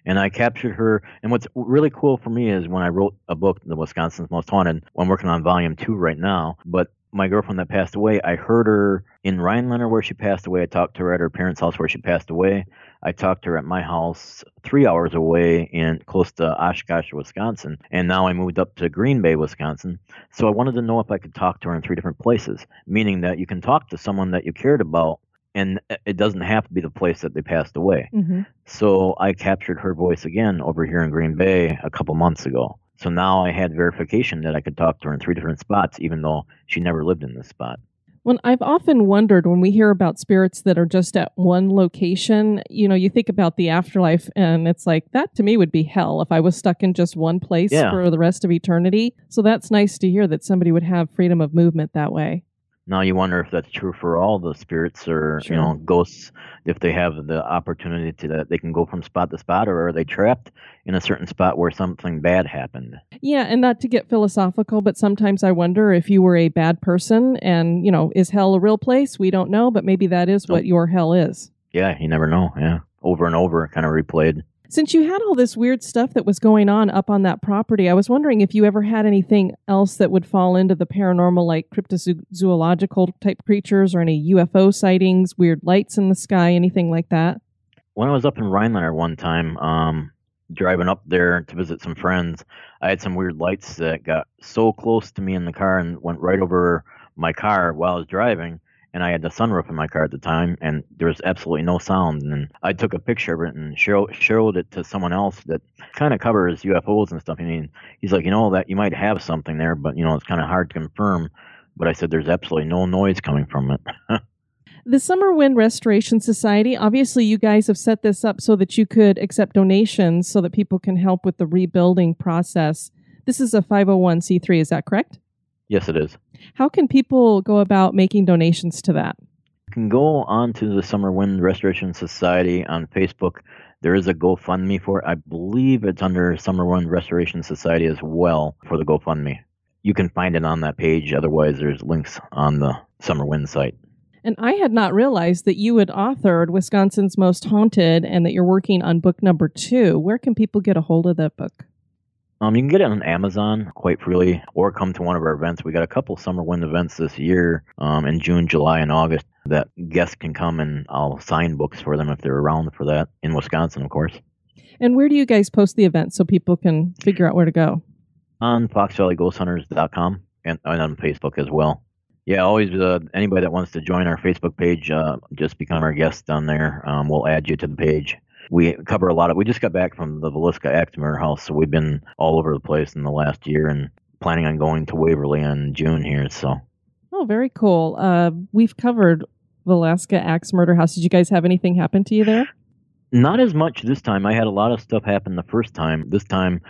And I captured her. And what's really cool for me is when I wrote a book, The Wisconsin's Most Haunted. I'm working on volume two right now. But my girlfriend that passed away, I heard her in Rhinelander where she passed away. I talked to her at her parents' house where she passed away. I talked to her at my house three hours away in close to Oshkosh, Wisconsin. And now I moved up to Green Bay, Wisconsin. So I wanted to know if I could talk to her in three different places, meaning that you can talk to someone that you cared about and it doesn't have to be the place that they passed away. hmm So I captured her voice again over here in Green Bay a couple months ago. So now I had verification that I could talk to her in three different spots, even though she never lived in this spot. Well, I've often wondered when we hear about spirits that are just at one location, you know, you think about the afterlife and it's like that to me would be hell if I was stuck in just one place Yeah. for the rest of eternity. So that's nice to hear that somebody would have freedom of movement that way. Now you wonder if that's true for all the spirits or Sure. you know ghosts, if they have the opportunity to that they can go from spot to spot, or are they trapped in a certain spot where something bad happened? Yeah, and not to get philosophical, but sometimes I wonder if you were a bad person and, you know, is hell a real place? We don't know, but maybe that is what your hell is. Yeah, you never know. Yeah, over and over, kind of replayed. Since you had all this weird stuff that was going on up on that property, I was wondering if you ever had anything else that would fall into the paranormal, like cryptozoological type creatures or any UFO sightings, weird lights in the sky, anything like that. when I was up in Rhinelander one time, um, driving up there to visit some friends, I had some weird lights that got so close to me in the car and went right over my car while I was driving. And I had the sunroof in my car at the time, and there was absolutely no sound. And I took a picture of it and show, showed it to someone else that kind of covers UFOs and stuff. I mean, he's like, you know, that you might have something there, but you know, it's kind of hard to confirm. But I said, there's absolutely no noise coming from it. The Summer Wind Restoration Society, obviously, you guys have set this up so that you could accept donations so that people can help with the rebuilding process. This is a 501c3, is that correct? Yes, it is. How can people go about making donations to that? You can go on to the Summer Wind Restoration Society on Facebook. There is a GoFundMe for it. I believe it's under Summer Wind Restoration Society as well for the GoFundMe. You can find it on that page. Otherwise, there's links on the Summer Wind site. And I had not realized that you had authored Wisconsin's Most Haunted and that you're working on book number two. Where can people get a hold of that book? Um, you can get it on Amazon quite freely, or come to one of our events. We got a couple Summer Wind events this year um, in June, July, and August that guests can come and I'll sign books for them if they're around for that in Wisconsin, of course. And where do you guys post the event so people can figure out where to go? on foxvalleyghosthunters.com and, and on Facebook as well. Yeah, always uh, anybody that wants to join our Facebook page, uh, just become our guest on there. Um, we'll add you to the page. We cover a lot of. We just got back from the Villisca Axe Murder House, so we've been all over the place in the last year, and planning on going to Waverly in June here. So Oh, very cool. Uh, we've covered Villisca Axe Murder House. Did you guys have anything happen to you there? Not as much this time. I had a lot of stuff happen the first time. This time,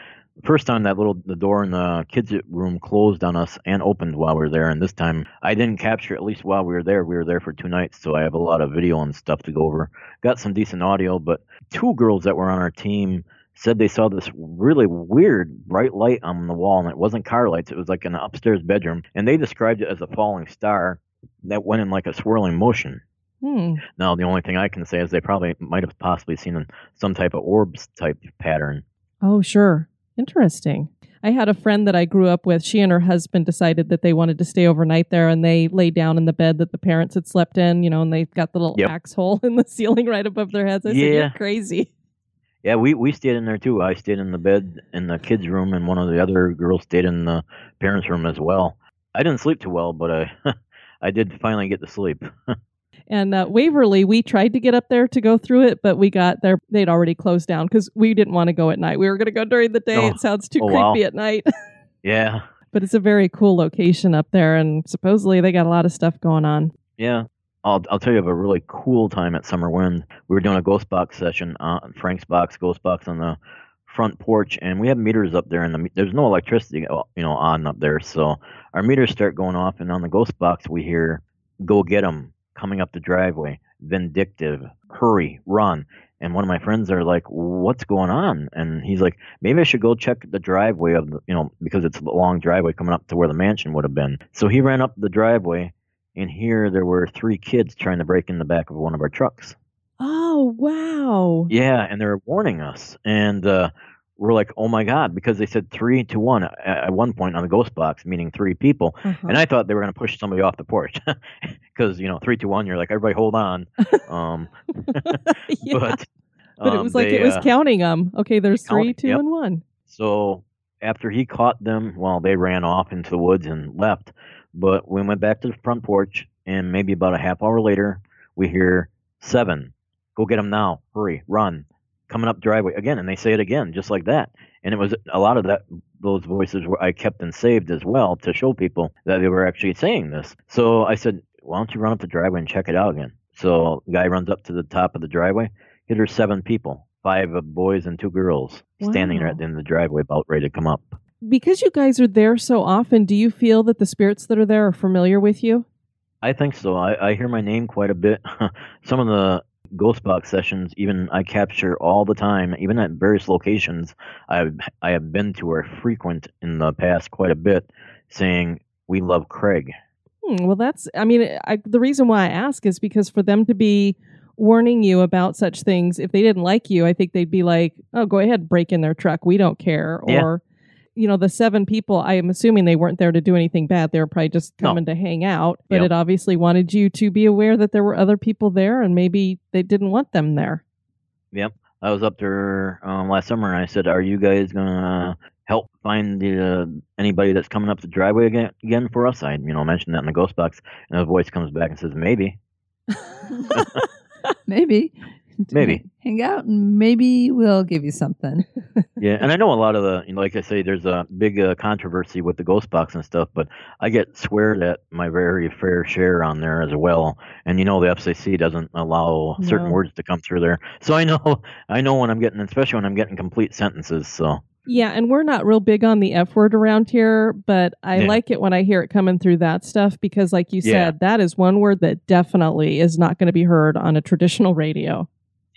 first time that little the door in the kids' room closed on us and opened while we were there. And this time, I didn't capture at least while we were there. We were there for two nights, so I have a lot of video and stuff to go over. Got some decent audio, but two girls that were on our team said they saw this really weird bright light on the wall, and it wasn't car lights. It was like an upstairs bedroom, and they described it as a falling star that went in like a swirling motion. Hmm. Now, the only thing I can say is they probably might have possibly seen some type of orbs type pattern. Oh, sure. Interesting. I had a friend that I grew up with. She and her husband decided that they wanted to stay overnight there and they lay down in the bed that the parents had slept in, you know, and they got the little Yep. axe hole in the ceiling right above their heads. I said, You're crazy. Yeah, we, we stayed in there too. I stayed in the bed in the kids' room, and one of the other girls stayed in the parents' room as well. I didn't sleep too well, but I I did finally get to sleep. And uh, Waverly, we tried to get up there to go through it, but we got there. They'd already closed down because we didn't want to go at night. We were going to go during the day. Oh. It sounds too Oh, wow. creepy at night. Yeah, but it's a very cool location up there. And supposedly they got a lot of stuff going on. yeah. I'll I'll tell you of a really cool time at Summer Wind. We were doing a ghost box session on Frank's box, ghost box on the front porch, and we have meters up there, and the, there's no electricity, uh, you know, on up there. So our meters start going off, and on the ghost box we hear, "Go get get 'em!" Coming up the driveway, vindictive, hurry, run. And one of my friends are like, "What's going on?" And he's like, "Maybe I should go check the driveway of the, you know, because it's a long driveway coming up to where the mansion would have been." So he ran up the driveway, and here there were three kids trying to break in the back of one of our trucks. Oh, wow. Yeah, and they're warning us, and uh, we're like, "Oh my god!" Because they said three to one at, one point on the ghost box, meaning three people, Uh-huh. and I thought they were going to push somebody off the porch, because you know, three to one, you're like, "Everybody, hold on." Um, yeah. but But it um, was like they, it was uh, counting them. Okay, there's three, two, yep. and one. So after he caught them, well, they ran off into the woods and left. But we went back to the front porch, and maybe about a half hour later, we hear seven. Go get them now! Hurry! Run! Coming up driveway again, and they say it again, just like that. And it was a lot of that. Those voices were I kept and saved as well to show people that they were actually saying this. So I said, "Why don't you run up the driveway and check it out again?" So the guy runs up to the top of the driveway. Hit her seven people, five of boys and two girls, standing there Wow. at the end of the driveway, about ready to come up. Because you guys are there so often, do you feel that the spirits that are there are familiar with you? I think so. I, I hear my name quite a bit. Some of the ghost box sessions, even I capture all the time, even at various locations I've I have been to or frequent in the past quite a bit, saying we love Craig. Hmm, well, that's, I mean, I, the reason why I ask is because for them to be warning you about such things, if they didn't like you, I think they'd be like, oh, go ahead, break in their truck. We don't care. Yeah. Or, you know, the seven people, I am assuming they weren't there to do anything bad. They were probably just No. coming to hang out. But Yep. it obviously wanted you to be aware that there were other people there and maybe they didn't want them there. Yep. I was up there um, last summer and I said, "Are you guys gonna help find the, uh, anybody that's coming up the driveway again, again for us?" I you know mentioned that in the ghost box, and a voice comes back and says, "Maybe." Maybe. Maybe. Hang out and maybe we'll give you something. Yeah, and I know a lot of the, you know, like I say, there's a big uh, controversy with the ghost box and stuff, but I get sweared at my very fair share on there as well. And you know, the FCC doesn't allow certain words to come through there, so I know, I know when I'm getting, especially when I'm getting complete sentences. So Yeah, and we're not real big on the F word around here, but I Yeah. like it when I hear it coming through that stuff because, like you Yeah. said, that is one word that definitely is not going to be heard on a traditional radio.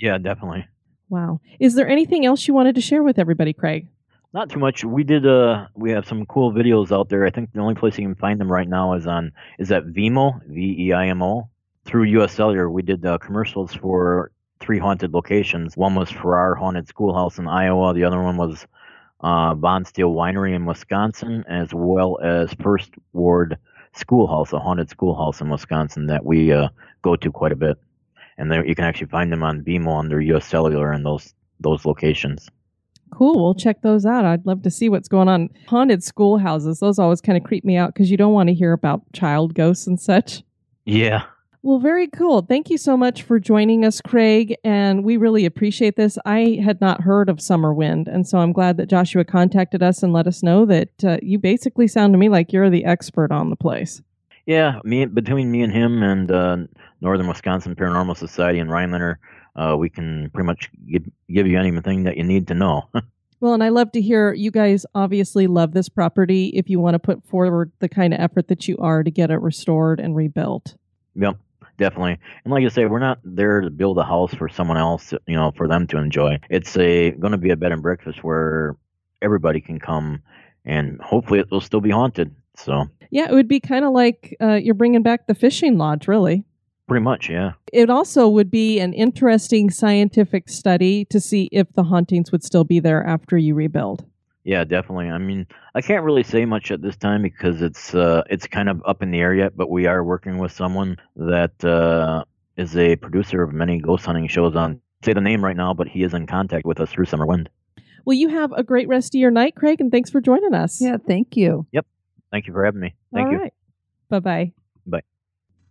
Yeah, definitely. Wow. Is there anything else you wanted to share with everybody, Craig? Not too much. We did. Uh, we have some cool videos out there. I think the only place you can find them right now is on is at Vimo, V E I M O, through U.S. Cellular. We did uh, commercials for three haunted locations. One was for our haunted schoolhouse in Iowa. The other one was uh, Bond Steel Winery in Wisconsin, as well as First Ward Schoolhouse, a haunted schoolhouse in Wisconsin that we uh, go to quite a bit. And there you can actually find them on Vimo under U.S. Cellular in those those locations. Cool. We'll check those out. I'd love to see what's going on. Haunted schoolhouses, those always kind of creep me out because you don't want to hear about child ghosts and such. Yeah. Well, very cool. Thank you so much for joining us, Craig. And we really appreciate this. I had not heard of Summer Wind. And so I'm glad that Joshua contacted us and let us know that uh, you basically sound to me like you're the expert on the place. Yeah, me between me and him and uh, Northern Wisconsin Paranormal Society in Rhinelander, uh, we can pretty much give, give you anything that you need to know. Well, and I love to hear you guys obviously love this property if you want to put forward the kind of effort that you are to get it restored and rebuilt. yep. definitely. And like I say, we're not there to build a house for someone else, you know, for them to enjoy. It's a going to be a bed and breakfast where everybody can come, and hopefully it will still be haunted. So Yeah, it would be kind of like uh, you're bringing back the fishing lodge, really. Pretty much, yeah. It also would be an interesting scientific study to see if the hauntings would still be there after you rebuild. Yeah, definitely. I mean, I can't really say much at this time because it's uh, it's kind of up in the air yet. But we are working with someone that uh, is a producer of many ghost hunting shows. On say the name right now, but he is in contact with us through Summer Wind. Well, you have a great rest of your night, Craig, and thanks for joining us. Yeah, thank you. Yep, thank you for having me. Thank you. Bye bye.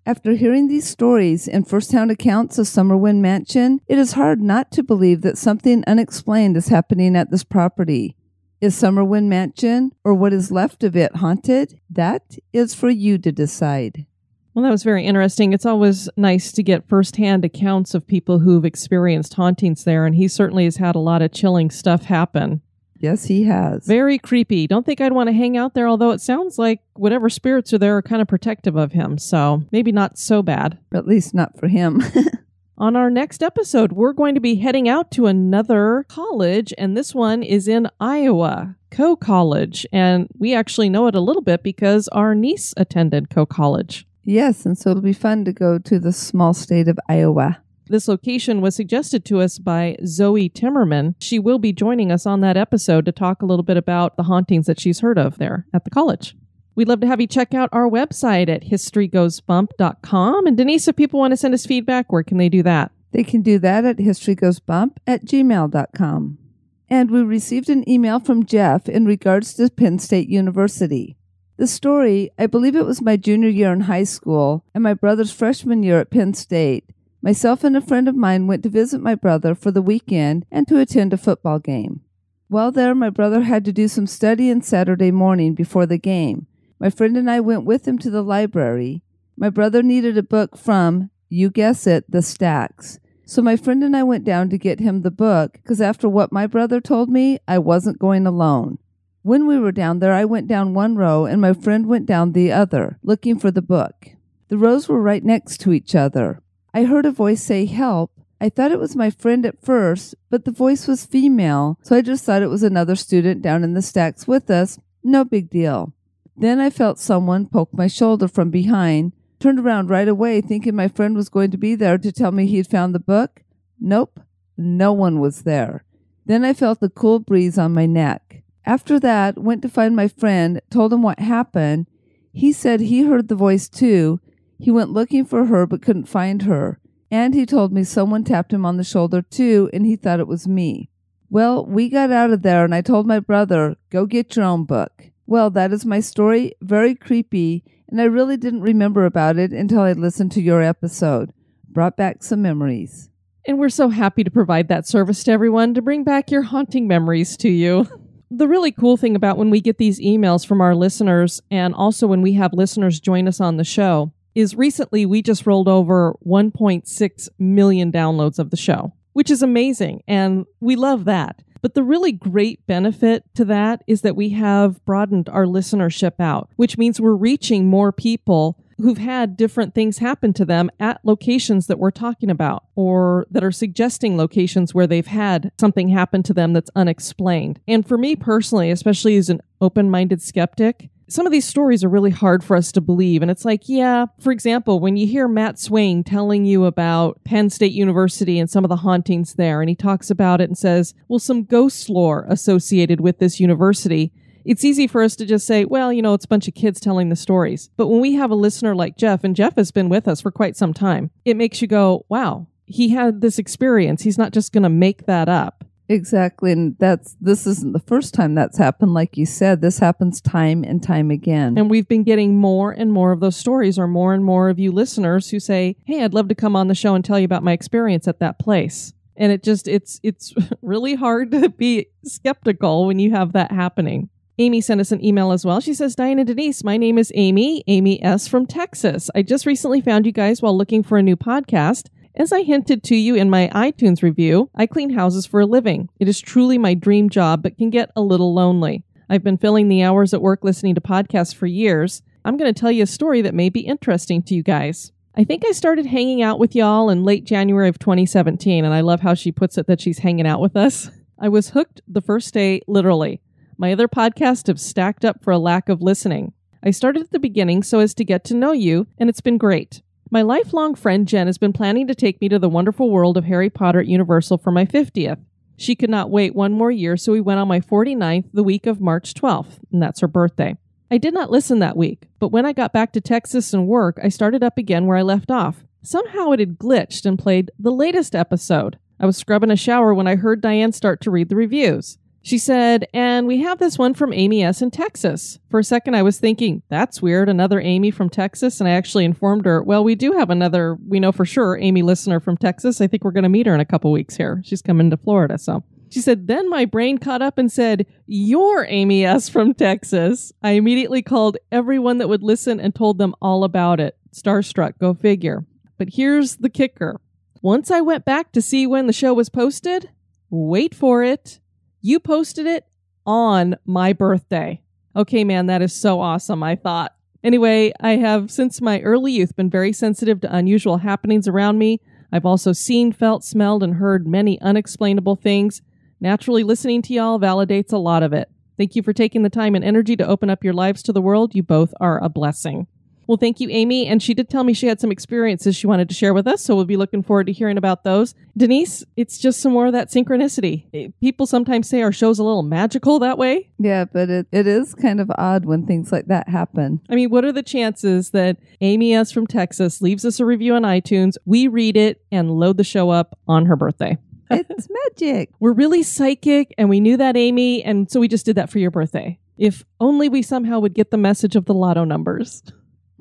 After hearing these stories and first-hand accounts of Summerwind Mansion, it is hard not to believe that something unexplained is happening at this property. Is Summerwind Mansion, or what is left of it, haunted? That is for you to decide. Well, that was very interesting. It's always nice to get firsthand accounts of people who've experienced hauntings there, and he certainly has had a lot of chilling stuff happen. Yes, he has. Very creepy. Don't think I'd want to hang out there, although it sounds like whatever spirits are there are kind of protective of him, so maybe not so bad. At least not for him. On our next episode, we're going to be heading out to another college, and this one is in Iowa, Coe College. And we actually know it a little bit because our niece attended Coe College. yes, and so it'll be fun to go to the small state of Iowa. This location was suggested to us by Zoe Timmerman. She will be joining us on that episode to talk a little bit about the hauntings that she's heard of there at the college. We'd love to have you check out our website at historygoesbump.com. And Denise, if people want to send us feedback, where can they do that? They can do that at historygoesbump at gmail.com. And we received an email from Jeff in regards to Penn State University. The story, I believe it was my junior year in high school and my brother's freshman year at Penn State. Myself and a friend of mine went to visit my brother for the weekend and to attend a football game. While there, my brother had to do some studying Saturday morning before the game. My friend and I went with him to the library. My brother needed a book from, you guess it, the stacks. So my friend and I went down to get him the book because after what my brother told me, I wasn't going alone. When we were down there, I went down one row and my friend went down the other, looking for the book. The rows were right next to each other. I heard a voice say, Help. I thought it was my friend at first, but the voice was female, so I just thought it was another student down in the stacks with us. No big deal. Then I felt someone poke my shoulder from behind, turned around right away, thinking my friend was going to be there to tell me he had found the book. Nope, no one was there. Then I felt the cool breeze on my neck. After that, went to find my friend, told him what happened. He said he heard the voice too. He went looking for her but couldn't find her. And he told me someone tapped him on the shoulder too, and he thought it was me. Well, we got out of there, and I told my brother, Go get your own book. Well, that is my story. Very creepy, and I really didn't remember about it until I listened to your episode. Brought back some memories. And we're so happy to provide that service to everyone to bring back your haunting memories to you. The really cool thing about when we get these emails from our listeners, and also when we have listeners join us on the show, is recently we just rolled over 1.6 million downloads of the show, which is amazing. And we love that. But the really great benefit to that is that we have broadened our listenership out, which means we're reaching more people who've had different things happen to them at locations that we're talking about or that are suggesting locations where they've had something happen to them that's unexplained. And for me personally, especially as an open minded skeptic, some of these stories are really hard for us to believe. And it's like, yeah, for example, when you hear Matt Swain telling you about Penn State University and some of the hauntings there, and he talks about it and says, well, some ghost lore associated with this university, it's easy for us to just say, well, you know, it's a bunch of kids telling the stories. But when we have a listener like Jeff, and Jeff has been with us for quite some time, it makes you go, wow, he had this experience. He's not just going to make that up. Exactly, and that's this isn't the first time that's happened. Like you said, this happens time and time again. And we've been getting more and more of those stories, or more and more of you listeners who say, hey, I'd love to come on the show and tell you about my experience at that place. And it just, it's, it's really hard to be skeptical when you have that happening. Amy sent us an email as well. She says, Diana Denise, my name is Amy, Amy S. from Texas. I just recently found you guys while looking for a new podcast. As I hinted to you in my iTunes review, I clean houses for a living. It is truly my dream job, but can get a little lonely. I've been filling the hours at work listening to podcasts for years. I'm going to tell you a story that may be interesting to you guys. I think I started hanging out with y'all in late January of 2017, and I love how she puts it that she's hanging out with us. I was hooked the first day, literally. My other podcasts have stacked up for a lack of listening. I started at the beginning so as to get to know you, and it's been great. My lifelong friend Jen has been planning to take me to the wonderful world of Harry Potter at Universal for my 50th. She could not wait one more year, so we went on my 49th the week of March 12th, and that's her birthday. I did not listen that week, but when I got back to Texas and work, I started up again where I left off. Somehow it had glitched and played the latest episode. I was scrubbing a shower when I heard Diane start to read the reviews. She said, and we have this one from Amy S. in Texas. For a second, I was thinking, that's weird, another Amy from Texas. And I actually informed her, well, we do have another, we know for sure, Amy listener from Texas. I think we're going to meet her in a couple weeks here. She's coming to Florida. So she said, Then my brain caught up and said, You're Amy S. from Texas. I immediately called everyone that would listen and told them all about it. Starstruck, go figure. But here's the kicker. Once I went back to see when the show was posted, wait for it. You posted it on my birthday. Okay, man, that is so awesome, I thought. Anyway, I have since my early youth been very sensitive to unusual happenings around me. I've also seen, felt, smelled, and heard many unexplainable things Naturally, listening to y'all validates a lot of it. Thank you for taking the time and energy to open up your lives to the world. You both are a blessing. Well, thank you, Amy. And she did tell me she had some experiences she wanted to share with us, so we'll be looking forward to hearing about those. Denise, it's just some more of that synchronicity. People sometimes say our show's a little magical that way. Yeah, but it, it is kind of odd when things like that happen. I mean, what are the chances that Amy S. from Texas leaves us a review on iTunes, we read it, and load the show up on her birthday? It's magic. We're really psychic, and we knew that, Amy, and so we just did that for your birthday. If only we somehow would get the message of the lotto numbers.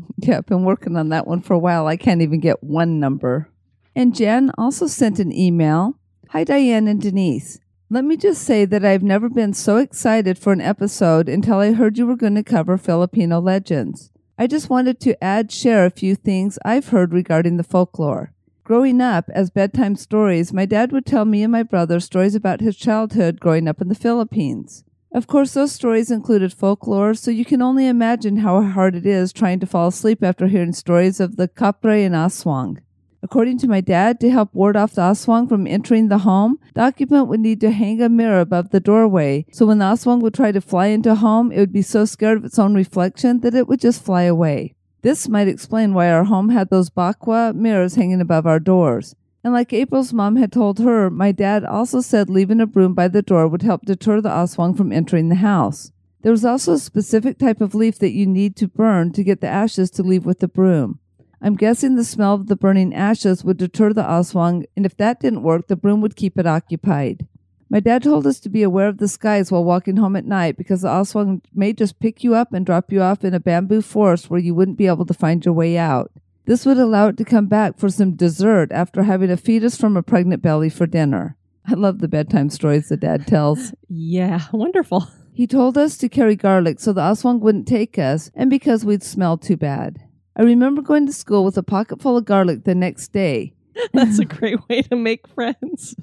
Yeah, I've been working on that one for a while. I can't even get one number. And Jen also sent an email. Hi, Diane and Denise. Let me just say that I've never been so excited for an episode until I heard you were going to cover Filipino legends. I just wanted to add share a few things I've heard regarding the folklore. Growing up, as bedtime stories, my dad would tell me and my brother stories about his childhood growing up in the Philippines. Of course, those stories included folklore, so you can only imagine how hard it is trying to fall asleep after hearing stories of the kapre and aswang. According to my dad, to help ward off the aswang from entering the home, the occupant would need to hang a mirror above the doorway, so when the aswang would try to fly into home, it would be so scared of its own reflection that it would just fly away. This might explain why our home had those bagua mirrors hanging above our doors. And like April's mom had told her, my dad also said leaving a broom by the door would help deter the aswang from entering the house. There was also a specific type of leaf that you need to burn to get the ashes to leave with the broom. I'm guessing the smell of the burning ashes would deter the aswang, and if that didn't work, the broom would keep it occupied. My dad told us to be aware of the skies while walking home at night because the aswang may just pick you up and drop you off in a bamboo forest where you wouldn't be able to find your way out. This would allow it to come back for some dessert after having a fetus from a pregnant belly for dinner. I love the bedtime stories the dad tells. Yeah, wonderful. He told us to carry garlic so the aswang wouldn't take us and because we'd smell too bad. I remember going to school with a pocket full of garlic the next day. That's a great way to make friends.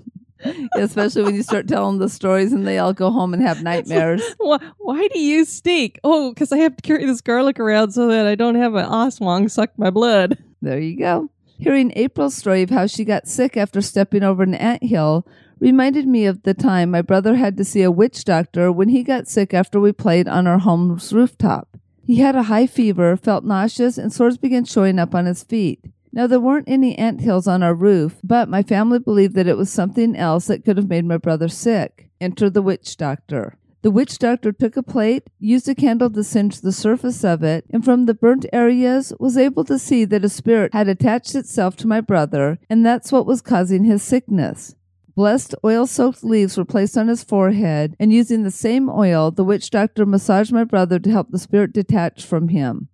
Especially when you start telling the stories and they all go home and have nightmares. Why, why do you stink? Oh, because I have to carry this garlic around so that I don't have an aswang suck my blood. There you go. Hearing April's story of how she got sick after stepping over an ant hill reminded me of the time my brother had to see a witch doctor when he got sick after we played on our home's rooftop. He had a high fever, felt nauseous, and sores began showing up on his feet. Now, there weren't any ant hills on our roof, but my family believed that it was something else that could have made my brother sick. Enter the witch doctor. The witch doctor took a plate, used a candle to singe the surface of it, and from the burnt areas was able to see that a spirit had attached itself to my brother, and that's what was causing his sickness. Blessed oil soaked leaves were placed on his forehead, and using the same oil, the witch doctor massaged my brother to help the spirit detach from him.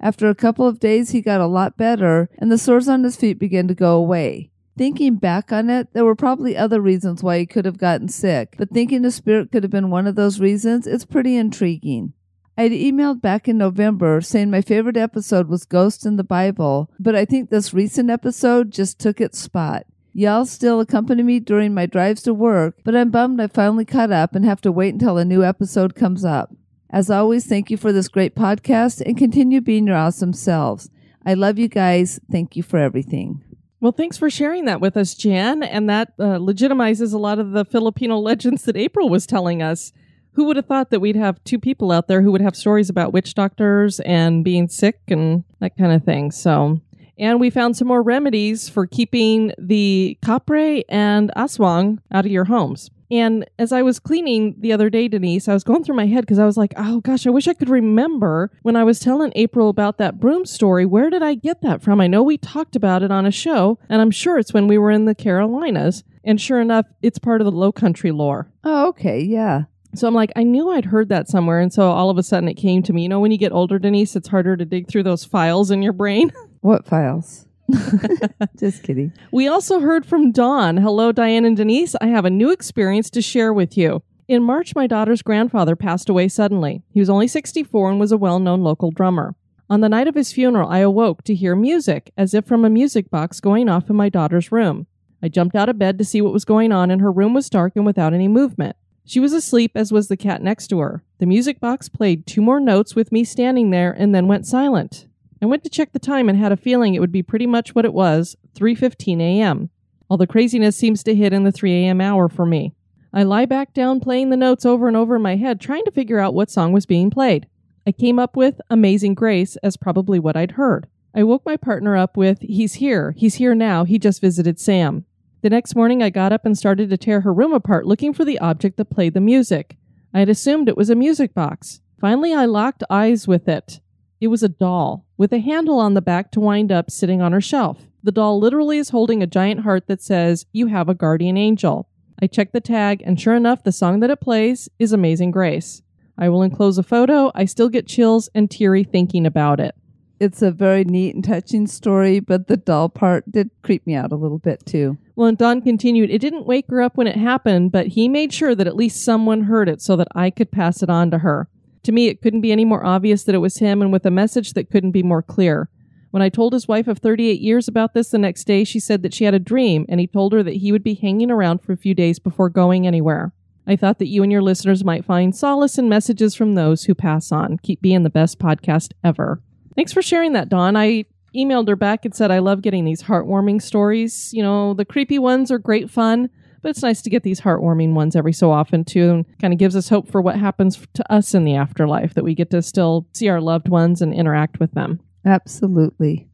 After a couple of days, he got a lot better, and the sores on his feet began to go away. Thinking back on it, there were probably other reasons why he could have gotten sick, but thinking the spirit could have been one of those reasons, it's pretty intriguing. I'd emailed back in November saying my favorite episode was Ghost in the Bible, but I think this recent episode just took its spot. Y'all still accompany me during my drives to work, but I'm bummed I finally caught up and have to wait until a new episode comes up. As always, thank you for this great podcast and continue being your awesome selves. I love you guys. Thank you for everything. Well, thanks for sharing that with us, Jan. And that uh, legitimizes a lot of the Filipino legends that April was telling us. Who would have thought that we'd have two people out there who would have stories about witch doctors and being sick and that kind of thing? So, and we found some more remedies for keeping the kapre and aswang out of your homes. And as I was cleaning the other day, Denise, I was going through my head because I was like, oh gosh, I wish I could remember when I was telling April about that broom story. Where did I get that from? I know we talked about it on a show, and I'm sure it's when we were in the Carolinas. And sure enough, it's part of the low country lore. Oh, okay. Yeah. So I'm like, I knew I'd heard that somewhere. And so all of a sudden it came to me. You know, when you get older, Denise, it's harder to dig through those files in your brain. What files? Just kidding. We also heard from Dawn. Hello, Diane and Denise. I have a new experience to share with you. In March, my daughter's grandfather passed away suddenly. He was only 64 and was a well known local drummer. On the night of his funeral, I awoke to hear music, as if from a music box going off in my daughter's room. I jumped out of bed to see what was going on, and her room was dark and without any movement. She was asleep, as was the cat next to her. The music box played two more notes with me standing there and then went silent. I went to check the time and had a feeling it would be pretty much what it was, 3:15 a.m. All the craziness seems to hit in the 3 a.m. hour for me. I lie back down playing the notes over and over in my head trying to figure out what song was being played. I came up with Amazing Grace as probably what I'd heard. I woke my partner up with He's here. He's here now. He just visited Sam. The next morning I got up and started to tear her room apart looking for the object that played the music. I had assumed it was a music box. Finally I locked eyes with it. It was a doll, with a handle on the back to wind up sitting on her shelf. The doll literally is holding a giant heart that says, You have a guardian angel. I checked the tag, and sure enough, the song that it plays is Amazing Grace. I will enclose a photo. I still get chills and teary thinking about it. It's a very neat and touching story, but the doll part did creep me out a little bit too. Well, and Dawn continued, It didn't wake her up when it happened, but he made sure that at least someone heard it so that I could pass it on to her. To me, it couldn't be any more obvious that it was him, and with a message that couldn't be more clear. When I told his wife of 38 years about this the next day, she said that she had a dream, and he told her that he would be hanging around for a few days before going anywhere. I thought that you and your listeners might find solace in messages from those who pass on. Keep being the best podcast ever. Thanks for sharing that, Dawn. I emailed her back and said, I love getting these heartwarming stories. You know, the creepy ones are great fun, but it's nice to get these heartwarming ones every so often too and kind of gives us hope for what happens to us in the afterlife that we get to still see our loved ones and interact with them. Absolutely.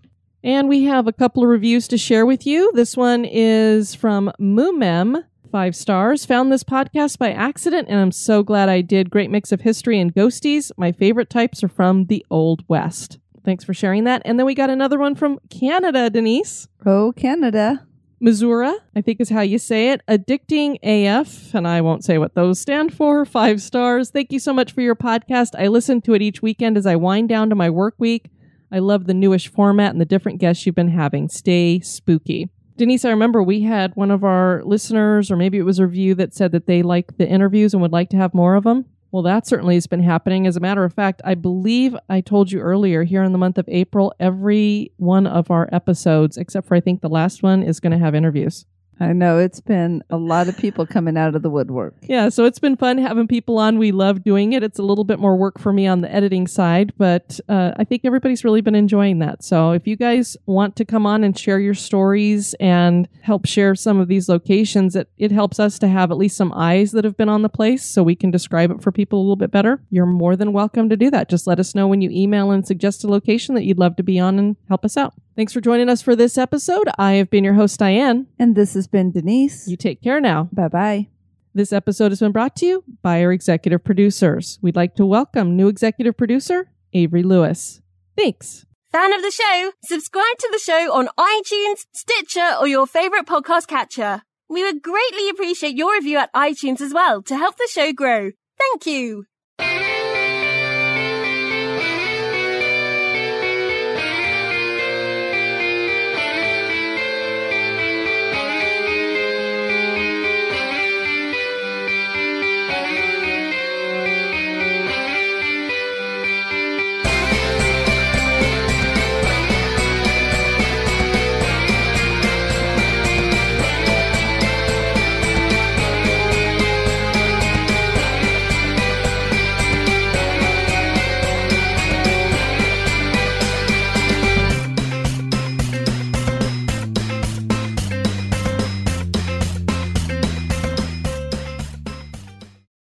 and we have a couple of reviews to share with you. This one is from mumem five stars. Found this podcast by accident and i'm so glad i did. Great mix of history and ghosties. My favorite types are from the old west. Thanks for sharing that. And then we got another one from canada denise. Oh, Canada. Missouri, I think is how you say it. Addicting AF, and I won't say what those stand for. Five stars. Thank you so much for your podcast. I listen to it each weekend as I wind down to my work week. I love the newish format and the different guests you've been having. Stay spooky. Denise, I remember we had one of our listeners, or maybe it was a review, that said that they like the interviews and would like to have more of them. Well, that certainly has been happening. As a matter of fact, I believe I told you earlier here in the month of April, every one of our episodes, except for I think the last one, is going to have interviews. I know it's been a lot of people coming out of the woodwork. Yeah, so it's been fun having people on. We love doing it. It's a little bit more work for me on the editing side, but uh, I think everybody's really been enjoying that. So if you guys want to come on and share your stories and help share some of these locations, it, it helps us to have at least some eyes that have been on the place so we can describe it for people a little bit better. You're more than welcome to do that. Just let us know when you email and suggest a location that you'd love to be on and help us out. Thanks for joining us for this episode. I have been your host, Diane. And this has been Denise. You take care now. Bye bye. This episode has been brought to you by our executive producers. We'd like to welcome new executive producer, Avery Lewis. Thanks. Fan of the show? Subscribe to the show on iTunes, Stitcher, or your favorite podcast catcher. We would greatly appreciate your review at iTunes as well to help the show grow. Thank you.